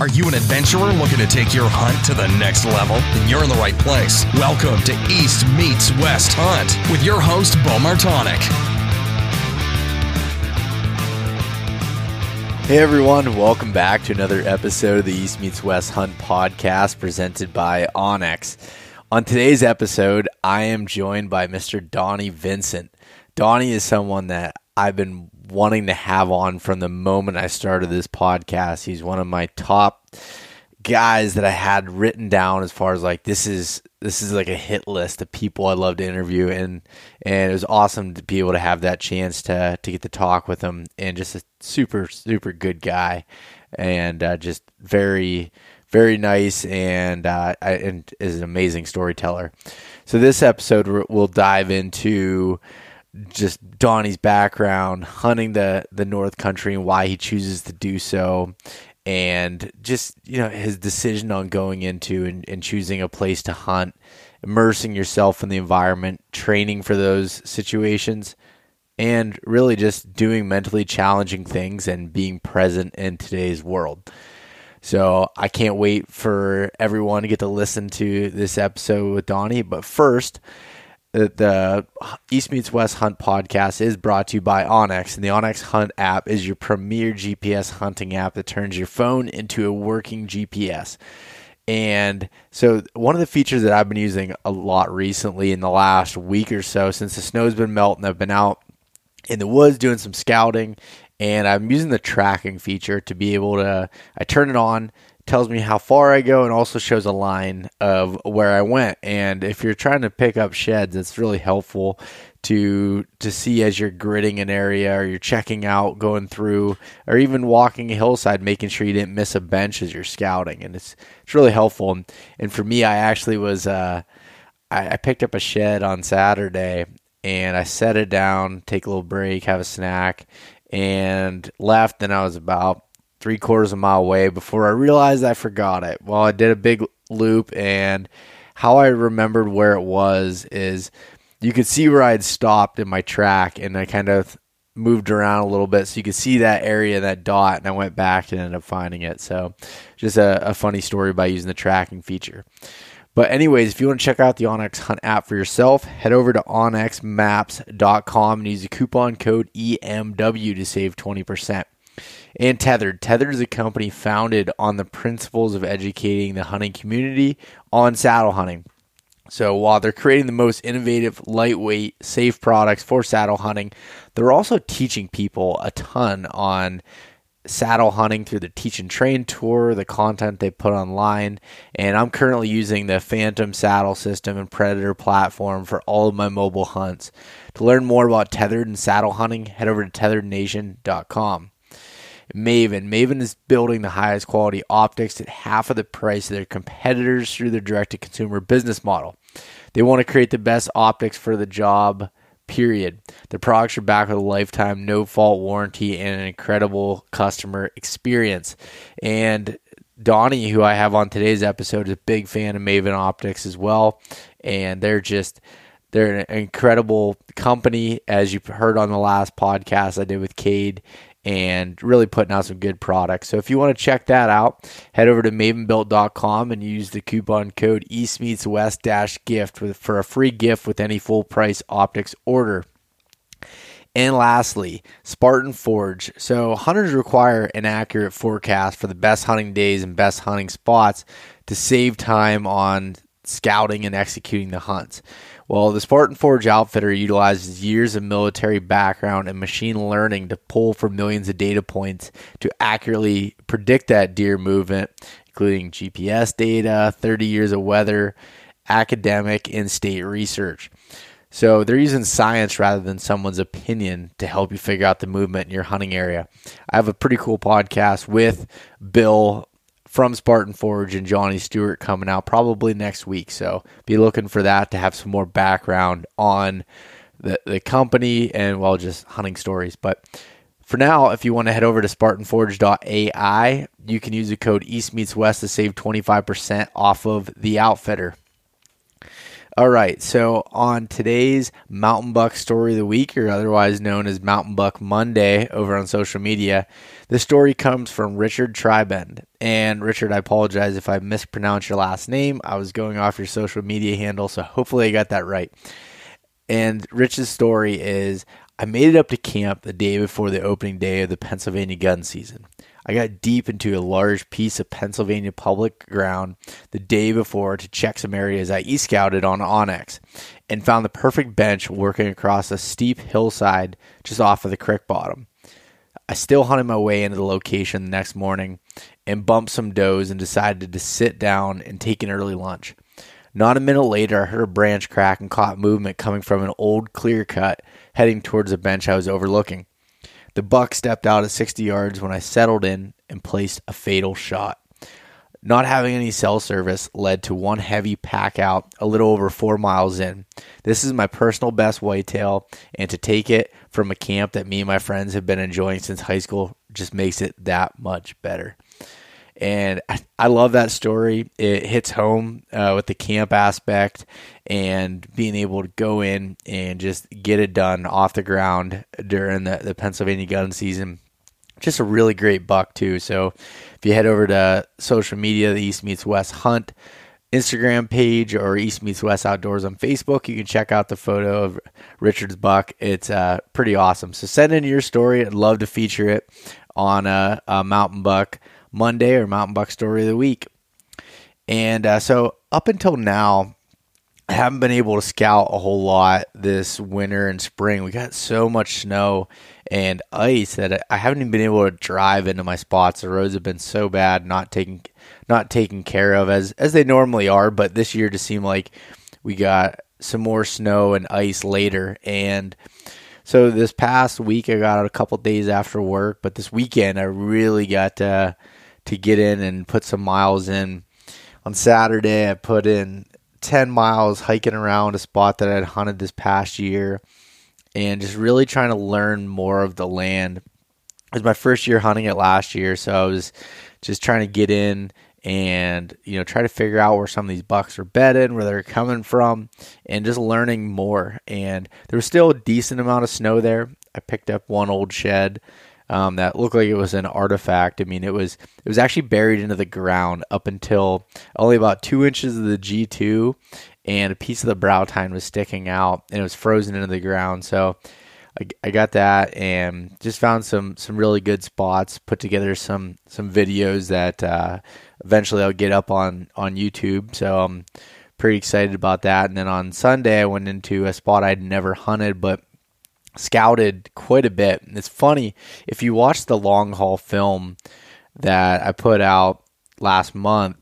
Are you an adventurer looking to take your hunt to the next level? Then you're in the right place. Welcome to East Meets West Hunt with your host, Bo Martonic. Hey everyone, welcome back to another episode of the East Meets West Hunt podcast presented by onX. On today's episode, I am joined by Mr. Donnie Vincent. Donnie is someone that I've been wanting to have on from the moment I started this podcast. He's one of my top guys that I had written down as far as like this is this is like a hit list of people I'd love to interview and and it was awesome to be able to have that chance to to get to talk with him and just a super super good guy and uh, just very very nice and uh, and is an amazing storyteller. So this episode we'll dive into just Donnie's background, hunting the the North Country and why he chooses to do so, and just you know his decision on going into and, and choosing a place to hunt, immersing yourself in the environment, training for those situations, and really just doing mentally challenging things and being present in today's world. So I can't wait for everyone to get to listen to this episode with Donnie. But first, Uh, the East Meets West Hunt podcast is brought to you by onX, and the onX Hunt app is your premier GPS hunting app that turns your phone into a working GPS. And so, one of the features that I've been using a lot recently in the last week or so, since the snow's been melting, I've been out in the woods doing some scouting, and I'm using the tracking feature to be able to. I turn it on, tells me how far I go and also shows a line of where I went. And if you're trying to pick up sheds, it's really helpful to to see as you're gridding an area or you're checking out, going through, or even walking a hillside, making sure you didn't miss a bench as you're scouting. And it's it's really helpful. And, and for me, I actually was uh, I, I picked up a shed on Saturday and I set it down, take a little break, have a snack, and left. And I was about three quarters of a mile away before I realized I forgot it. Well, I did a big loop, and how I remembered where it was is you could see where I had stopped in my track, and I kind of moved around a little bit so you could see that area, that dot, and I went back and ended up finding it. So, just a, a funny story by using the tracking feature. But, anyways, if you want to check out the onX Hunt app for yourself, head over to onxmaps.com and use the coupon code EMW to save 20% and Tethered. Tethered is a company founded on the principles of educating the hunting community on saddle hunting. So while they're creating the most innovative, lightweight, safe products for saddle hunting, they're also teaching people a ton on saddle hunting through the teach and train tour, the content they put online. And I'm currently using the Phantom saddle system and Predator platform for all of my mobile hunts. To learn more about tethered and saddle hunting, head over to tetherednation.com. Maven. Maven is building the highest quality optics at half of the price of their competitors through their direct to consumer business model. They want to create the best optics for the job, period. Their products are backed with a lifetime no fault warranty and an incredible customer experience. And Donnie, who I have on today's episode, is a big fan of Maven Optics as well. And they're just they're an incredible company, as you heard on the last podcast I did with Cade and really putting out some good products. So if you want to check that out, head over to mavenbuilt.com and use the coupon code eastmeetswest gift for a free gift with any full price optics order. And lastly, Spartan Forge. So, hunters require an accurate forecast for the best hunting days and best hunting spots to save time on scouting and executing the hunts. Well, the Spartan Forge outfitter utilizes years of military background and machine learning to pull from millions of data points to accurately predict that deer movement, including GPS data, 30 years of weather, academic, and state research. So they're using science rather than someone's opinion to help you figure out the movement in your hunting area. I have a pretty cool podcast with Bill from Spartan Forge and Johnny Stewart coming out probably next week. So be looking for that to have some more background on the, the company and well just hunting stories. But for now, if you want to head over to SpartanForge.ai, you can use the code East Meets West to save 25% off of the outfitter. All right, so on today's Mountain Buck Story of the Week, or otherwise known as Mountain Buck Monday over on social media, the story comes from Richard Tribend And Richard, I apologize if I mispronounced your last name. I was going off your social media handle, so hopefully I got that right. And Rich's story is I made it up to camp the day before the opening day of the Pennsylvania gun season. I got deep into a large piece of Pennsylvania public ground the day before to check some areas I e scouted on onX and found the perfect bench working across a steep hillside just off of the creek bottom. I still hunted my way into the location the next morning and bumped some does and decided to sit down and take an early lunch. Not a minute later, I heard a branch crack and caught movement coming from an old clear cut heading towards the bench I was overlooking. The buck stepped out at 60 yards when I settled in and placed a fatal shot. Not having any cell service led to one heavy pack out a little over four miles in. This is my personal best whitetail, and to take it from a camp that me and my friends have been enjoying since high school just makes it that much better. And I, love that story. It hits home uh, with the camp aspect and being able to go in and just get it done off the ground during the, the Pennsylvania gun season. Just a really great buck, too. So if you head over to social media, the East Meets West Hunt Instagram page or East Meets West Outdoors on Facebook, you can check out the photo of Richard's buck. It's uh, pretty awesome. So send in your story. I'd love to feature it on a, a mountain buck Monday or Mountain Buck Story of the Week. And uh, so up until now, I haven't been able to scout a whole lot this winter and spring. We got so much snow and ice that I haven't even been able to drive into my spots. The roads have been so bad, not taken not taken care of as as they normally are. But this year just seemed like we got some more snow and ice later. And so this past week, I got out a couple days after work, but this weekend I really got to to get in and put some miles in. On Saturday, I put in 10 miles hiking around a spot that I'd hunted this past year and just really trying to learn more of the land. It was my first year hunting it last year, so I was just trying to get in and you know try to figure out where some of these bucks are bedded, where they're coming from, and just learning more. And there was still a decent amount of snow there. I picked up one old shed um, that looked like it was an artifact. I mean, it was it was actually buried into the ground up until only about two inches of the G two, and a piece of the brow tine was sticking out, and it was frozen into the ground. So. I, I got that and just found some some really good spots. Put together some some videos that uh, eventually I'll get up on on YouTube. So I'm pretty excited about that. And then on Sunday I went into a spot I'd never hunted, but scouted quite a bit. It's funny if you watch the long haul film that I put out last month.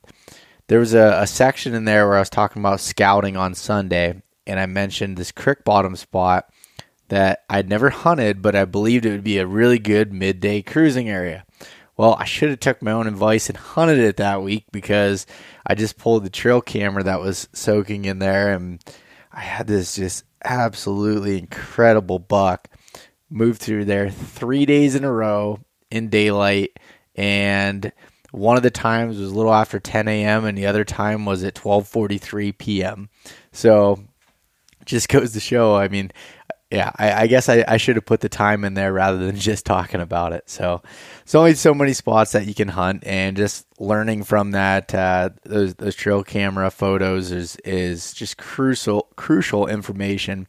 There was a, a section in there where I was talking about scouting on Sunday, and I mentioned this creek bottom spot that I'd never hunted, but I believed it would be a really good midday cruising area. Well, I should have took my own advice and hunted it that week because I just pulled the trail camera that was soaking in there, and I had this just absolutely incredible buck. Moved through there three days in a row in daylight, and one of the times was a little after 10 a.m. and the other time was at 12:43 p.m. So just goes to show. I mean, yeah, I, I guess I, I, should have put the time in there rather than just talking about it. So it's only so many spots that you can hunt, and just learning from that uh, those those trail camera photos is is just crucial crucial information.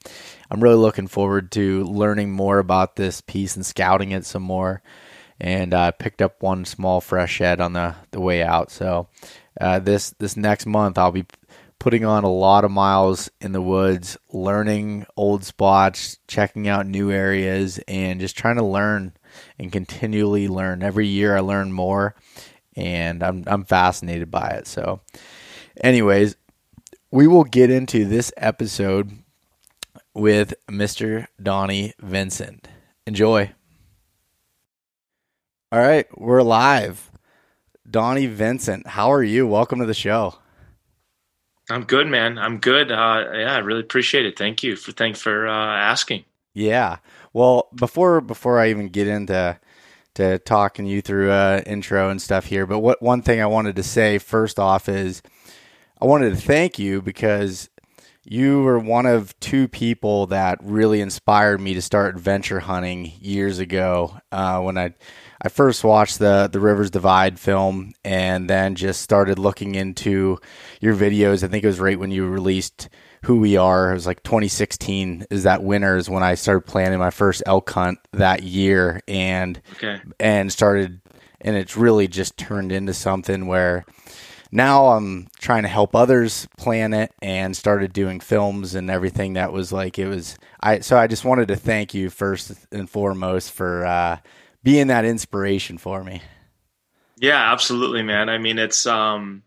I'm really looking forward to learning more about this piece and scouting it some more. And I uh, picked up one small fresh shed on the the way out. So uh, this this next month I'll be putting on a lot of miles in the woods, learning old spots, checking out new areas, and just trying to learn and continually learn. Every year I learn more, and I'm I'm fascinated by it. So, anyways, we will get into this episode with Mr. Donnie Vincent. Enjoy. All right, we're live. Donnie Vincent, how are you? Welcome to the show. I'm good, man. I'm good. Uh, yeah, I really appreciate it. Thank you for thanks for uh, asking. Yeah. Well, before before I even get into to talking you through uh, intro and stuff here, but what one thing I wanted to say first off is I wanted to thank you because you were one of two people that really inspired me to start adventure hunting years ago uh, when I I first watched the the Rivers Divide film, and then just started looking into your videos. I think it was right when you released Who We Are. It was like 2016. Is that winter is when I started planning my first elk hunt that year, and okay. and started, and it's really just turned into something where now I'm trying to help others plan it and started doing films and everything that was like it was I so I just wanted to thank you first and foremost for uh, being that inspiration for me. Yeah, absolutely, man. I mean, it's um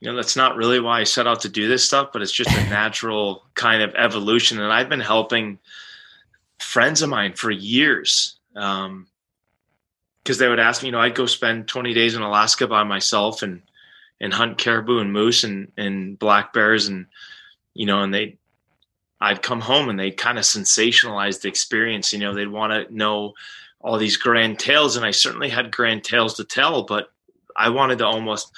you know, that's not really why I set out to do this stuff, but it's just a natural kind of evolution and I've been helping friends of mine for years. Um because they would ask me, you know, I'd go spend 20 days in Alaska by myself and and hunt caribou and moose and, and black bears and you know and they i'd come home and they'd kind of sensationalize the experience you know they'd want to know all these grand tales and i certainly had grand tales to tell but i wanted to almost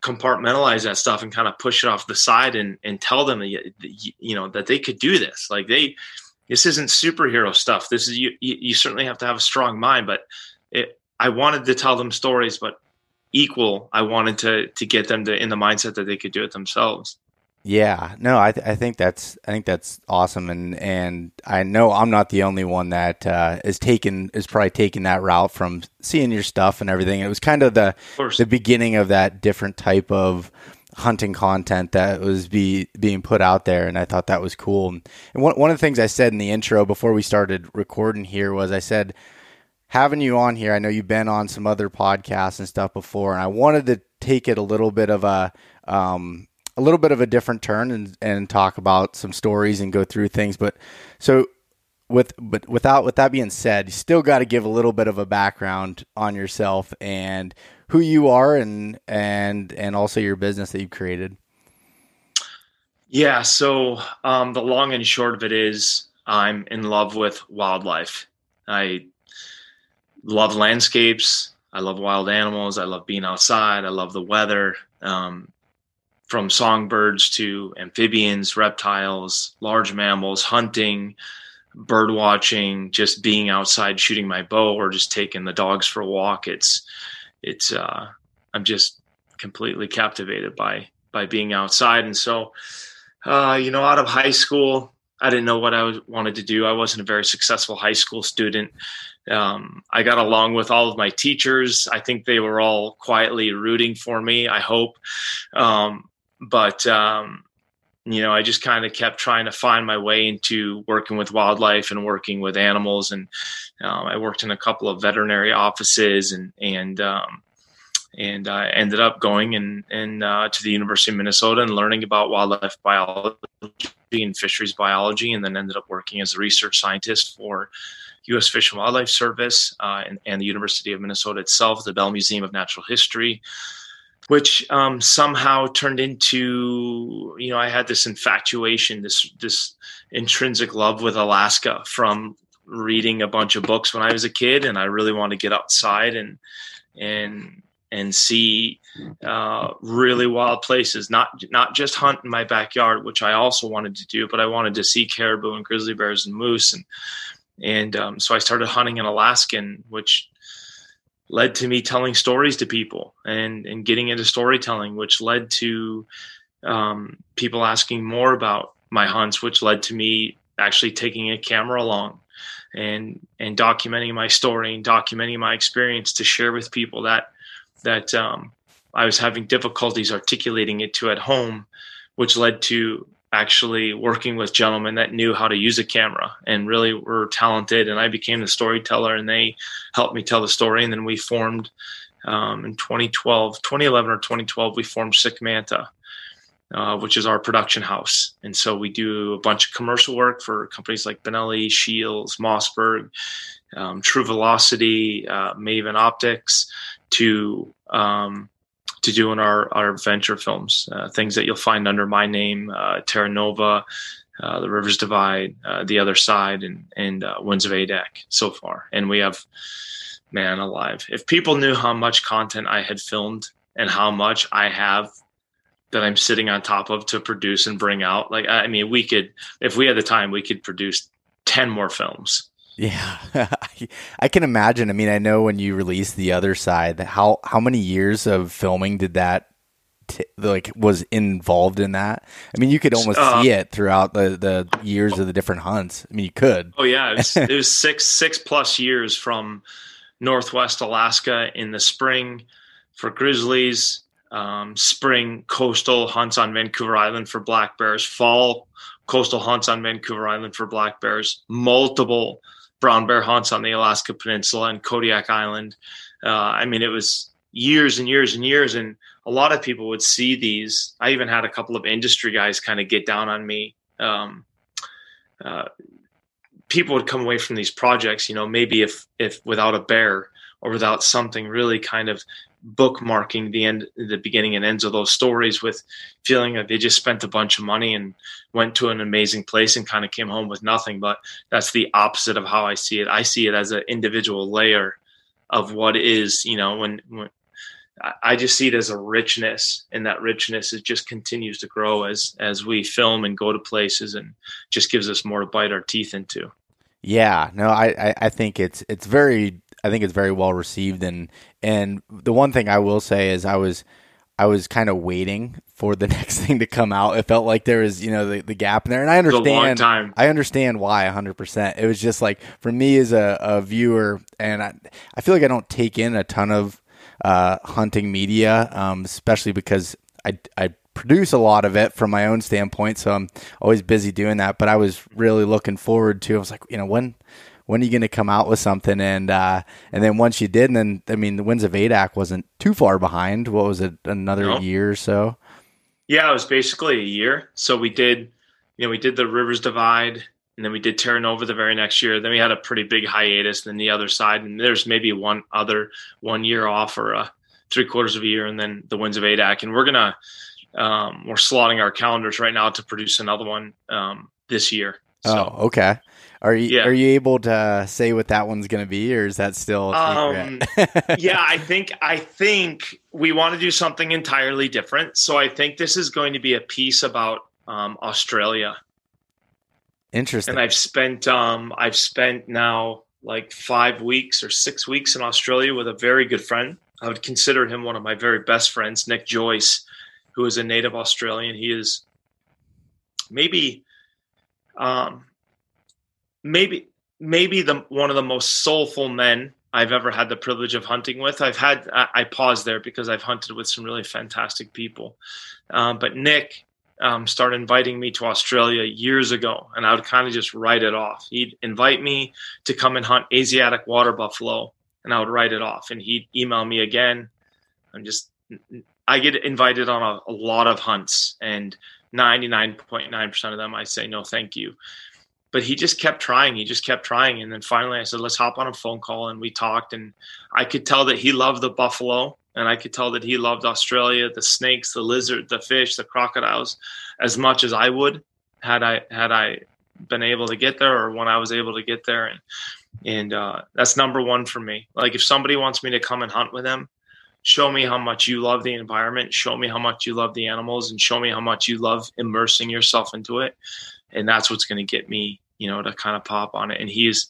compartmentalize that stuff and kind of push it off the side and, and tell them you know that they could do this like they this isn't superhero stuff this is you you certainly have to have a strong mind but it, i wanted to tell them stories but equal, I wanted to to get them to in the mindset that they could do it themselves. Yeah, no, I, th- I think that's I think that's awesome, and and I know I'm not the only one that uh, is taken is probably taking that route from seeing your stuff and everything. It was kind of the the beginning of that different type of hunting content that was be being put out there, and I thought that was cool. And one one of the things I said in the intro before we started recording here was I said having you on here, I know you've been on some other podcasts and stuff before, and I wanted to take it a little bit of a um, a little bit of a different turn and and talk about some stories and go through things. But so with but without with that being said, you still got to give a little bit of a background on yourself and who you are and and and also your business that you've created. Yeah, so um, the long and short of it is I'm in love with wildlife. I love landscapes. I love wild animals. I love being outside. I love the weather. Um, from songbirds to amphibians, reptiles, large mammals, hunting, bird watching, just being outside shooting my bow or just taking the dogs for a walk. It's it's uh, I'm just completely captivated by by being outside. And so uh, you know, out of high school, I didn't know what I was, wanted to do. I wasn't a very successful high school student. Um, I got along with all of my teachers. I think they were all quietly rooting for me. I hope, um, but um, you know, I just kind of kept trying to find my way into working with wildlife and working with animals. And um, I worked in a couple of veterinary offices and and um, and I ended up going and and uh, to the University of Minnesota and learning about wildlife biology and fisheries biology, and then ended up working as a research scientist for U.S. Fish and Wildlife Service uh, and, and, the University of Minnesota itself, the Bell Museum of Natural History, which um, somehow turned into you know I had this infatuation, this this intrinsic love with Alaska from reading a bunch of books when I was a kid, and I really wanted to get outside and and and see uh, really wild places. Not not just hunt in my backyard, which I also wanted to do, but I wanted to see caribou and grizzly bears and moose and and um, so I started hunting in Alaskan, which led to me telling stories to people and and getting into storytelling, which led to um, people asking more about my hunts, which led to me actually taking a camera along and and documenting my story and documenting my experience to share with people that that um, I was having difficulties articulating it to at home, which led to actually working with gentlemen that knew how to use a camera and really were talented. And I became the storyteller, and they helped me tell the story. And then we formed um, in 2012, 2011 or 2012, we formed Sick Manta. Uh, which is our production house. And so we do a bunch of commercial work for companies like Benelli, Shields, Mossberg, um, True Velocity, uh, Maven Optics, to um, to do in our, our venture films, uh, things that you'll find under my name, uh, Terra Nova, uh, The Rivers Divide, uh, The Other Side, and, and uh, Winds of Adak so far. And we have, man alive. If people knew how much content I had filmed and how much I have that I'm sitting on top of to produce and bring out, like, I mean, we could, if we had the time, we could produce 10 more films Yeah, I can imagine. I mean, I know when you released the other side, how how many years of filming did that t- like was involved in that? I mean, you could almost uh, see it throughout the the years of the different hunts. I mean, you could. Oh yeah, it was, it was six six plus years from Northwest Alaska in the spring for grizzlies, um, spring coastal hunts on Vancouver Island for black bears, fall coastal hunts on Vancouver Island for black bears, multiple brown bear hunts on the Alaska Peninsula and Kodiak Island. Uh, I mean, it was years and years and years, and a lot of people would see these. I even had a couple of industry guys kind of get down on me. Um, uh, people would come away from these projects, you know, maybe if if without a bear or without something really kind of bookmarking the end the beginning and ends of those stories with feeling that they just spent a bunch of money and went to an amazing place and kind of came home with nothing but that's the opposite of how i see it i see it as an individual layer of what is you know when, when I just see it as a richness, and that richness it just continues to grow as as we film and go to places, and just gives us more to bite our teeth into. Yeah, no, I, I think it's it's very I think it's very well received, and and the one thing I will say is I was I was kind of waiting for the next thing to come out. It felt like there was, you know, the, the gap in there, and I understand. I understand why, hundred percent. It was just like for me as a, a viewer, and I, I feel like I don't take in a ton of uh, hunting media, um, especially because I, I produce a lot of it from my own standpoint. So I'm always busy doing that. But I was really looking forward to. I was like, you know, when when are you going to come out with something? And uh, and then once you did, and then I mean, the Winds of Adak wasn't too far behind. What was it? Another year or so. Yeah, it was basically a year. So we did, you know, we did the Rivers Divide and then we did Terra Nova the very next year. Then we had a pretty big hiatus. Then the other side, and there's maybe one other one year off or a three quarters of a year, and then the Winds of Adak. And we're gonna um, we're slotting our calendars right now to produce another one um, this year. So, oh, okay. Are you yeah. are you able to say what that one's going to be, or is that still? Um, yeah, I think I think we want to do something entirely different. So I think this is going to be a piece about um, Australia Interesting. And I've spent um I've spent now like five weeks or six weeks in Australia with a very good friend. I would consider him one of my very best friends, Nick Joyce, who is a native Australian. He is maybe um maybe maybe the one of the most soulful men I've ever had the privilege of hunting with. I've had I, I pause there because I've hunted with some really fantastic people, um, but Nick um, started inviting me to Australia years ago, and I would kind of just write it off. He'd invite me to come and hunt Asiatic water buffalo, and I would write it off. And he'd email me again. I'm just, I get invited on a, a lot of hunts, and 99.9% of them I say no, thank you. But he just kept trying. He just kept trying, and then finally I said, let's hop on a phone call, and we talked, and I could tell that he loved the buffalo and I could tell that he loved Australia, the snakes, the lizard, the fish, the crocodiles, as much as I would had I had I been able to get there or when I was able to get there, and and uh, that's number one for me. Like if somebody wants me to come and hunt with them, show me how much you love the environment, show me how much you love the animals, and show me how much you love immersing yourself into it, and that's what's going to get me, you know, to kind of pop on it. And he's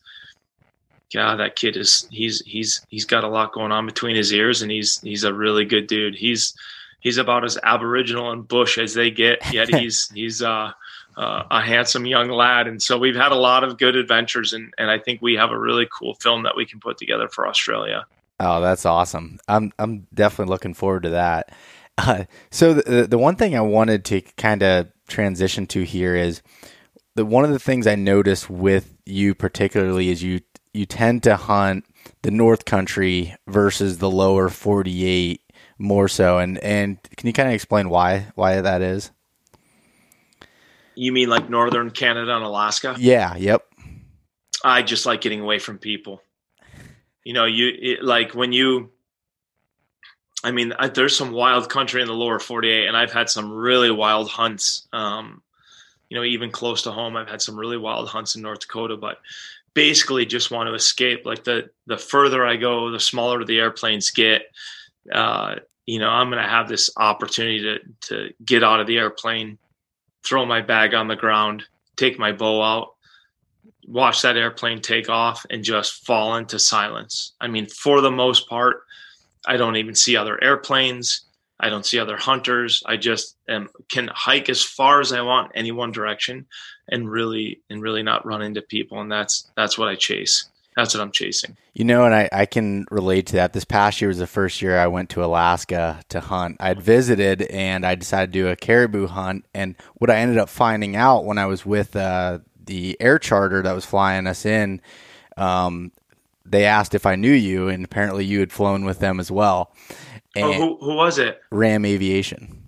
yeah, that kid is he's he's he's got a lot going on between his ears, and he's he's a really good dude. He's he's about as aboriginal and bush as they get, yet he's he's uh, uh, a handsome young lad. And so we've had a lot of good adventures, and and I think we have a really cool film that we can put together for Australia. Oh, that's awesome! I'm I'm definitely looking forward to that. Uh, so the the one thing I wanted to kind of transition to here is the one of the things I noticed with you particularly is you you tend to hunt the North Country versus the lower 48 more so. And and can you kind of explain why why that is? You mean like northern Canada and Alaska? Yeah. Yep. I just like getting away from people. You know, you it, like when you. I mean, I, there's some wild country in the lower 48, and I've had some really wild hunts. Um, you know, even close to home, I've had some really wild hunts in North Dakota. But basically just want to escape. Like the the further I go, the smaller the airplanes get. Uh, you know, I'm going to have this opportunity to to get out of the airplane, throw my bag on the ground, take my bow out, watch that airplane take off and just fall into silence. I mean, for the most part, I don't even see other airplanes. I don't see other hunters. I just am, can hike as far as I want any one direction and really and really not run into people and that's that's what I chase. That's what I'm chasing. You know, and I, I can relate to that. This past year was the first year I went to Alaska to hunt. I'd visited and I decided to do a caribou hunt. And what I ended up finding out when I was with uh, the air charter that was flying us in, um, they asked if I knew you, and apparently you had flown with them as well. Oh, who, who was it? Ram Aviation.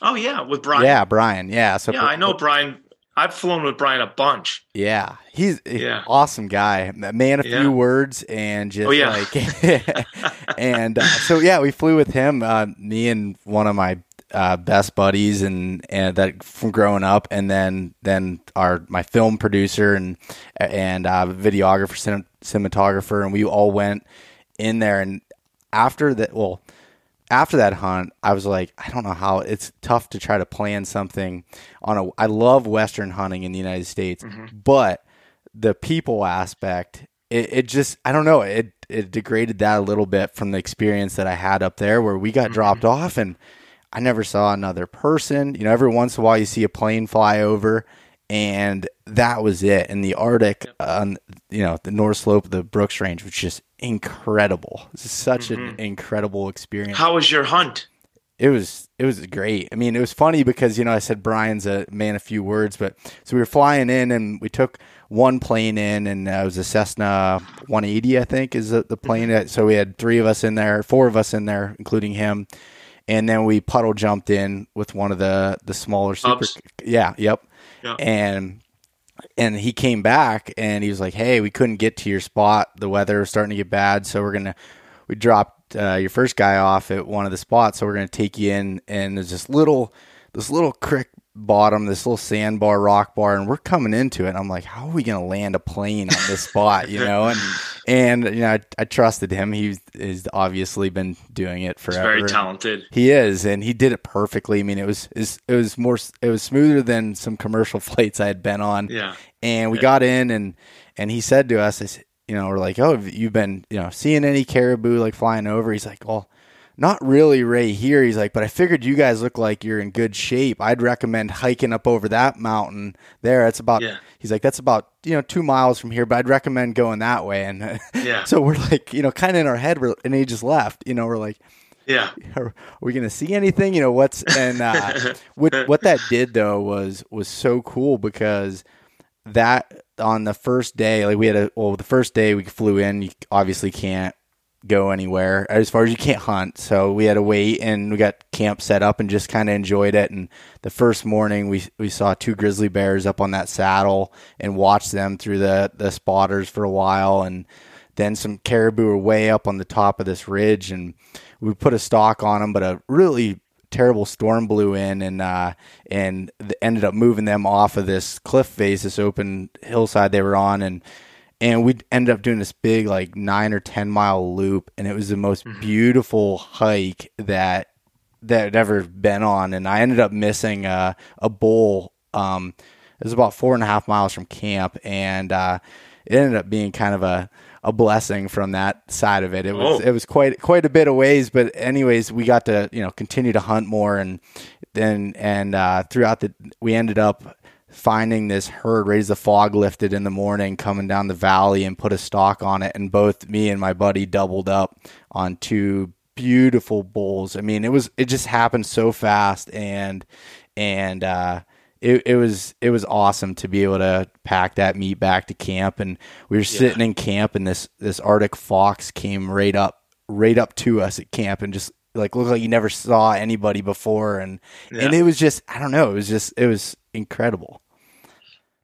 Oh yeah, with Brian. Yeah, Brian. Yeah. So yeah, I know Brian. I've flown with Brian a bunch. Yeah, he's yeah. awesome guy. Man, a few yeah. words and just oh, yeah. like, and uh, so yeah, we flew with him. Uh, me and one of my uh, best buddies and and that from growing up, and then then our my film producer and and uh, videographer, cinematographer, and we all went in there. And after that, well, after that hunt, I was like, I don't know how it's tough to try to plan something on a. I love Western hunting in the United States, mm-hmm. but the people aspect, it, it, just, I don't know, it it degraded that a little bit from the experience that I had up there, where we got mm-hmm. dropped off and I never saw another person. You know, every once in a while you see a plane fly over, and that was it. And the Arctic on you know the North Slope of the Brooks Range was just incredible. It's such mm-hmm. an incredible experience. How was your hunt? It was it was great. I mean, it was funny because you know I said Brian's a man of few words, but so we were flying in and we took one plane in, and uh, it was a Cessna 180, I think, is the, the plane. Mm-hmm. So we had three of us in there, four of us in there, including him, and then we puddle jumped in with one of the the smaller super. Ups. Yeah, yep. Yeah. And and he came back and he was like, "Hey, we couldn't get to your spot. The weather was starting to get bad, so we're gonna we dropped uh, your first guy off at one of the spots, so we're gonna take you in." And there's this little this little creek bottom, this little sandbar, rock bar, and we're coming into it. I'm like, how are we to land a plane on this spot? You know, and and you know, I, I trusted him. He's has obviously been doing it forever. He's very talented. He is, and he did it perfectly. I mean, it was it was more it was smoother than some commercial flights I had been on. Yeah, and we yeah. got in, and and he said to us, you know, we're like, oh, you've been you know seeing any caribou like flying over? He's like, well not really right here. He's like, but I figured you guys look like you're in good shape. I'd recommend hiking up over that mountain there. It's about, yeah. he's like, that's about, you know, two miles from here, but I'd recommend going that way. And yeah. so we're like, you know, kind of in our head, and he just left, you know, we're like, yeah. Are, we going to see anything? You know, what's, and uh, what, what that did though was, was so cool because that on the first day, like we had a, well, the first day we flew in, you obviously can't go anywhere as far as you can't hunt. So we had to wait and we got camp set up and just kind of enjoyed it. And the first morning we, we saw two grizzly bears up on that saddle and watched them through the, the spotters for a while. And then some caribou were way up on the top of this ridge and we put a stalk on them, but a really terrible storm blew in and uh, and ended up moving them off of this cliff face, this open hillside they were on, and and we ended up doing this big like nine or ten mile loop and it was the most mm-hmm. beautiful hike that that I'd ever been on and I ended up missing a, a bowl um it was about four and a half miles from camp and uh, it ended up being kind of a a blessing from that side of it. It was oh. it was quite quite a bit of ways, but anyways, we got to you know continue to hunt more, and then and uh, throughout the we ended up finding this herd right as the fog lifted in the morning coming down the valley and put a stock on it. And both me and my buddy doubled up on two beautiful bulls. I mean it was it just happened so fast and and uh it, it was it was awesome to be able to pack that meat back to camp. And we were sitting yeah. in camp and this this arctic fox came right up right up to us at camp and just like looked like you never saw anybody before and yeah. and it was just I don't know it was just it was incredible.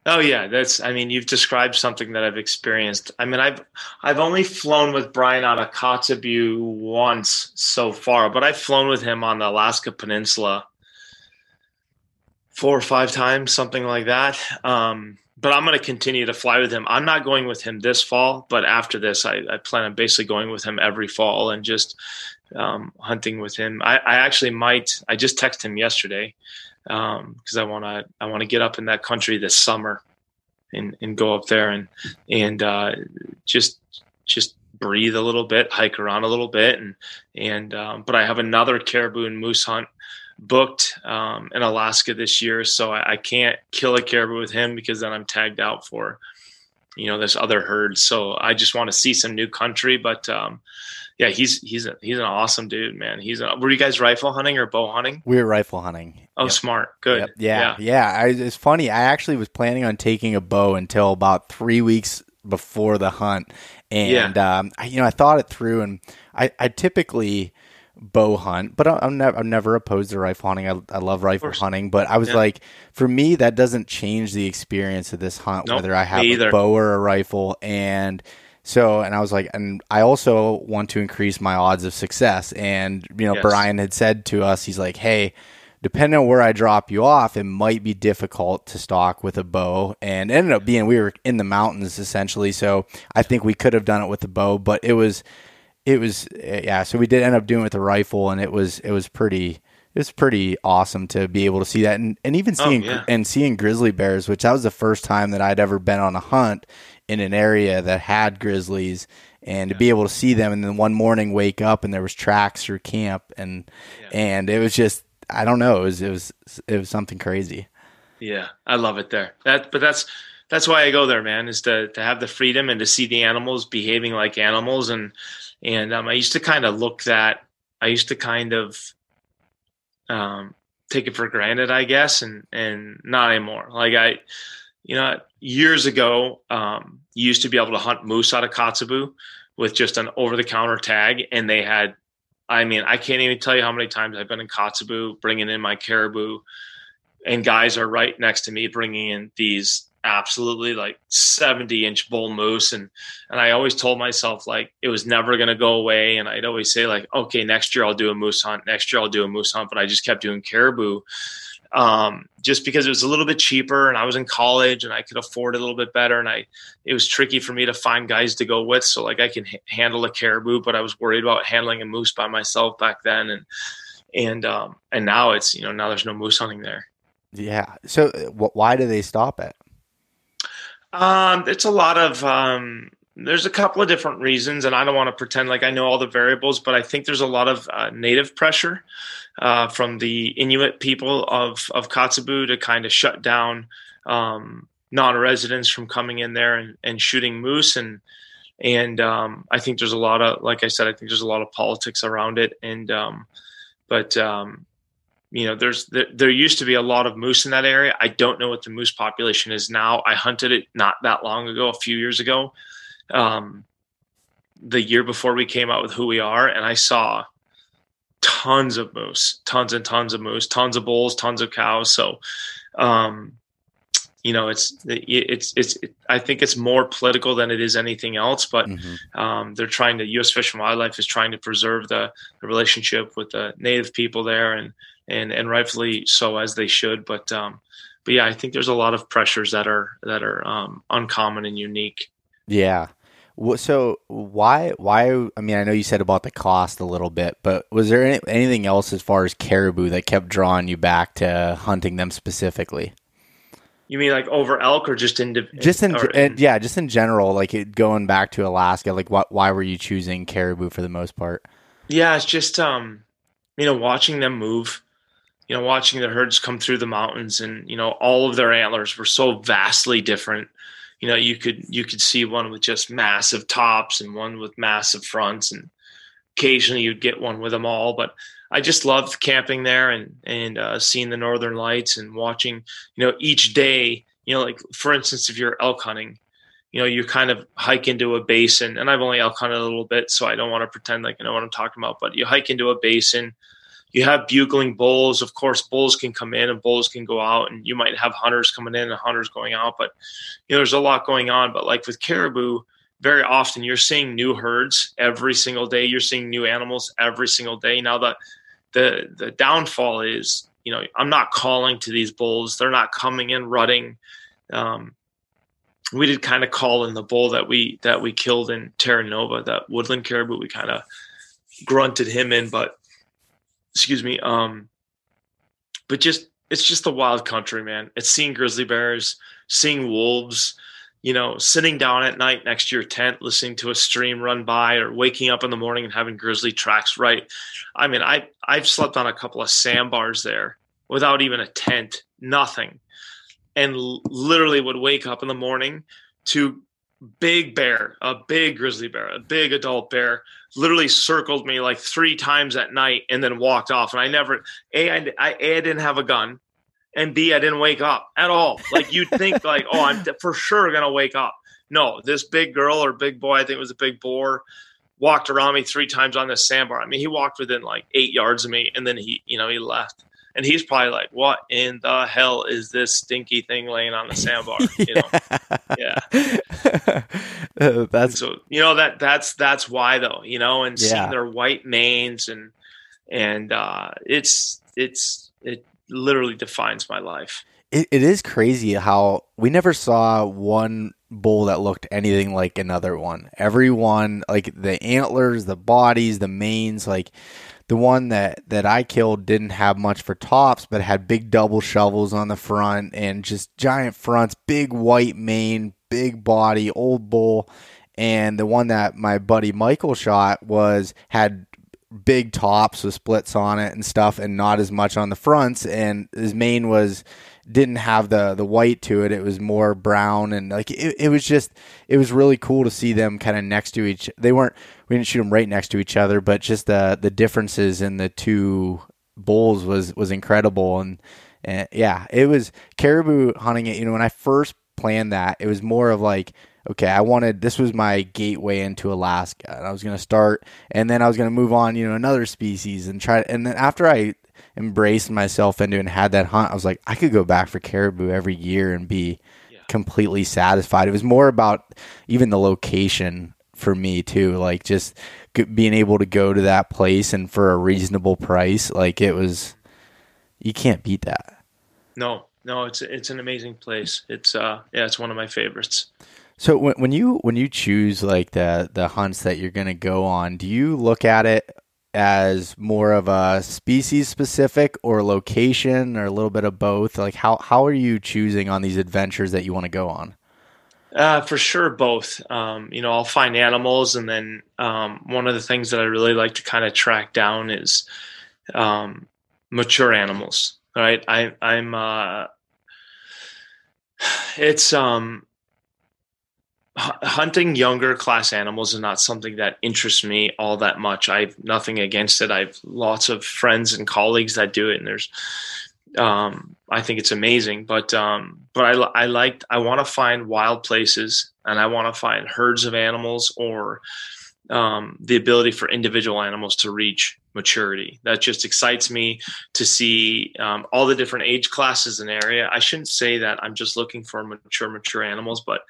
Oh yeah, that's I mean you've described something that I've experienced. I mean I've I've only flown with Brian on a Kotzebue once so far, but I've flown with him on the Alaska Peninsula four or five times, something like that. Um, but I'm going to continue to fly with him. I'm not going with him this fall, but after this, I, I plan on basically going with him every fall and just um, hunting with him. I, I, actually might. I just texted him yesterday um because um, I want to. I want to get up in that country this summer and and go up there and and uh, just just breathe a little bit, hike around a little bit, and and um, but I have another caribou and moose hunt booked um, in Alaska this year, so I, I, can't kill a caribou with him because then I'm tagged out for you know this other herd. So I just want to see some new country, but um, yeah, he's he's a, he's an awesome dude, man. He's a, were you guys rifle hunting or bow hunting? We were rifle hunting. Oh, yep. smart, good. Yep. Yeah, yeah. yeah. I, it's funny. I actually was planning on taking a bow until about three weeks before the hunt, and yeah. um, I, you know I thought it through, and I, I typically bow hunt, but I'm never I'm never opposed to rifle hunting. I, I love rifle hunting, but I was yeah. like, for me, that doesn't change the experience of this hunt, nope, whether I have a bow or a rifle, and so, and I was like, and I also want to increase my odds of success. And, you know, yes. Brian had said to us, he's like, hey, depending on where I drop you off, it might be difficult to stalk with a bow. And ended up being, we were in the mountains essentially. So I think we could have done it with a bow, but it was, it was, eh, yeah. So we did end up doing it with a rifle and it was, it was pretty, it was pretty awesome to be able to see that and, and even oh, seeing, oh, yeah. and seeing grizzly bears, which that was the first time that I'd ever been on a hunt in an area that had grizzlies and to be able to see them and then one morning wake up and there was tracks through camp and yeah. and it was just I don't know it was it was it was something crazy. Yeah, I love it there. That but that's that's why I go there, man, is to to have the freedom and to see the animals behaving like animals and and um, I used to kind of look that I used to kind of um, take it for granted, I guess, and and not anymore. Like I you know, years ago, um, you used to be able to hunt moose out of Kotzebue with just an over the counter tag. And they had, I mean, I can't even tell you how many times I've been in Kotzebue bringing in my caribou, and guys are right next to me bringing in these absolutely like 70 inch bull moose and and i always told myself like it was never going to go away and i'd always say like okay next year i'll do a moose hunt next year i'll do a moose hunt but i just kept doing caribou um, just because it was a little bit cheaper and I was in college and I could afford it a little bit better. And I, it was tricky for me to find guys to go with. So like I can h- handle a caribou, but I was worried about handling a moose by myself back then. And, and, um, and now it's, you know, now there's no moose hunting there. Yeah. So uh, why do they stop it? Um, it's a lot of, um, there's a couple of different reasons, and I don't want to pretend like I know all the variables, but I think there's a lot of uh, native pressure uh, from the Inuit people of of Kotzebue to kind of shut down um, non-residents from coming in there and, and shooting moose, and and um, I think there's a lot of, like I said, I think there's a lot of politics around it, and um, but um, you know there's there, there, used to be a lot of moose in that area i don't know what the moose population is now i hunted it not that long ago a few years ago um, the year before we came out with who we are, and I saw tons of moose, tons and tons of moose, tons of bulls, tons of cows. So, um, you know, it's it's it's. It, I think it's more political than it is anything else. But mm-hmm. um, they're trying to. U.S. Fish and Wildlife is trying to preserve the, the, relationship with the native people there, and and and rightfully so as they should. But um, but yeah, I think there's a lot of pressures that are that are um, uncommon and unique. Yeah. So why why I mean I know you said about the cost a little bit, but was there any, anything else as far as caribou that kept drawing you back to hunting them specifically? You mean like over elk or just in just in, in yeah, just in general like it, going back to Alaska like what why were you choosing caribou for the most part? Yeah, it's just um you know watching them move you know watching the herds come through the mountains and you know all of their antlers were so vastly different. You know you could you could see one with just massive tops and one with massive fronts and occasionally you'd get one with them all. But i just loved camping there and and uh, seeing the northern lights and watching you know each day you know like for instance if you're elk hunting you know you kind of hike into a basin and i've only elk hunted a little bit so i don't want to pretend like i know what i'm talking about but you hike into a basin you have bugling bulls. Of course, bulls can come in and bulls can go out, and you might have hunters coming in and hunters going out. But you know, there's a lot going on. But like with caribou, very often you're seeing new herds every single day. You're seeing new animals every single day. Now the the the downfall is, you know, I'm not calling to these bulls. They're not coming in rutting. Um, we did kind of call in the bull that we that we killed in Terra Nova, that woodland caribou. We kind of grunted him in, but excuse me um but just it's just the wild country, man. It's seeing grizzly bears, seeing wolves, you know, sitting down at night next to your tent, listening to a stream run by, or waking up in the morning and having grizzly tracks right. I mean, I I've slept on a couple of sandbars there without even a tent, nothing, and literally would wake up in the morning to big bear, a big grizzly bear, a big adult bear, literally circled me like three times at night and then walked off. And I never, a I, I, a, I didn't have a gun and B, I didn't wake up at all. Like you'd think, like, oh, I'm for sure gonna wake up. No, this big girl or big boy, I think it was a big boar, walked around me three times on this sandbar. I mean, he walked within like eight yards of me, and then he, you know, he left. And he's probably like, "What in the hell is this stinky thing laying on the sandbar?" You know, yeah. uh, that's so you know that that's that's why though, you know, and yeah. seeing their white manes and and uh, it's it's it literally defines my life. It, it is crazy how we never saw one bull that looked anything like another one. Every one, like the antlers, the bodies, the manes, like the one that that I killed didn't have much for tops, but had big double shovels on the front and just giant fronts, big white mane, big body, old bull. And the one that my buddy Michael shot was had big tops with splits on it and stuff, and not as much on the fronts. And his mane was didn't have the the white to it. It was more brown and like it, it was just it was really cool to see them kind of next to each. They weren't we didn't shoot them right next to each other, but just the the differences in the two bulls was was incredible. And, and yeah, it was caribou hunting. It you know when I first planned that, it was more of like okay, I wanted this was my gateway into Alaska. And I was going to start and then I was going to move on, you know, another species and try and then after I embraced myself into and had that hunt, I was like I could go back for caribou every year and be yeah. completely satisfied. It was more about even the location for me too, like just being able to go to that place and for a reasonable price, like it was you can't beat that. No, no, it's it's an amazing place. It's uh yeah, it's one of my favorites. So when, when you when you choose like the the hunts that you're going to go on, do you look at it as more of a species specific or location or a little bit of both? Like how how are you choosing on these adventures that you want to go on? Uh, for sure, both. Um, you know, I'll find animals, and then um, one of the things that I really like to kind of track down is um, mature animals. Right? I, I'm. Uh, it's um hunting younger class animals is not something that interests me all that much. I've nothing against it. I've lots of friends and colleagues that do it, and there's, um, I think it's amazing. But um, but I I like I want to find wild places, and I want to find herds of animals or um, the ability for individual animals to reach maturity. That just excites me to see um, all the different age classes in area. I shouldn't say that I'm just looking for mature mature animals, but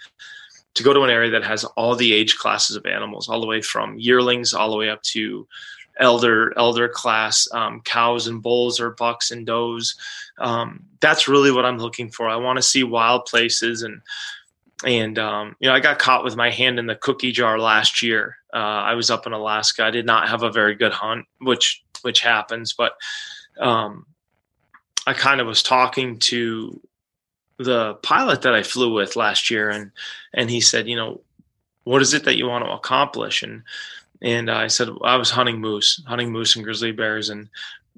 to go to an area that has all the age classes of animals, all the way from yearlings all the way up to elder elder class um, cows and bulls or bucks and does. Um, that's really what I'm looking for. I want to see wild places and and um, you know I got caught with my hand in the cookie jar last year. Uh, I was up in Alaska. I did not have a very good hunt, which which happens, but um, I kind of was talking to the pilot that I flew with last year, and and he said, you know, what is it that you want to accomplish? And and I said I was hunting moose, hunting moose and grizzly bears, and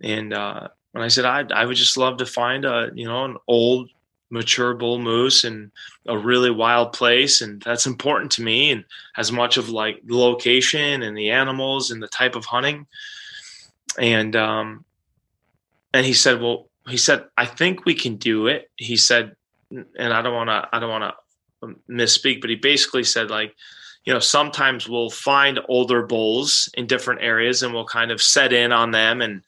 and uh, and I said I I would just love to find a you know an old mature bull moose in a really wild place and that's important to me and as much of like the location and the animals and the type of hunting. And um and he said well he said i think we can do it. He said and I don't want to I don't want to misspeak, but he basically said like, you know, sometimes we'll find older bulls in different areas and we'll kind of set in on them and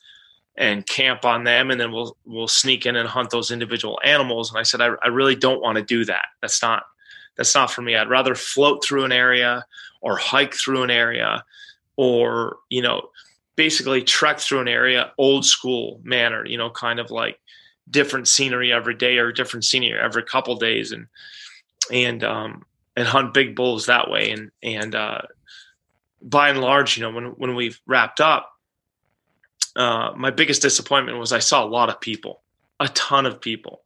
and camp on them and then we'll we'll sneak in and hunt those individual animals. And I said I, I really don't want to do that. That's not that's not for me. I'd rather float through an area or hike through an area or you know basically trek through an area old school manner you know kind of like different scenery every day or different scenery every couple days and and um and hunt big bulls that way and and uh by and large you know when when we've wrapped up uh my biggest disappointment was i saw a lot of people a ton of people.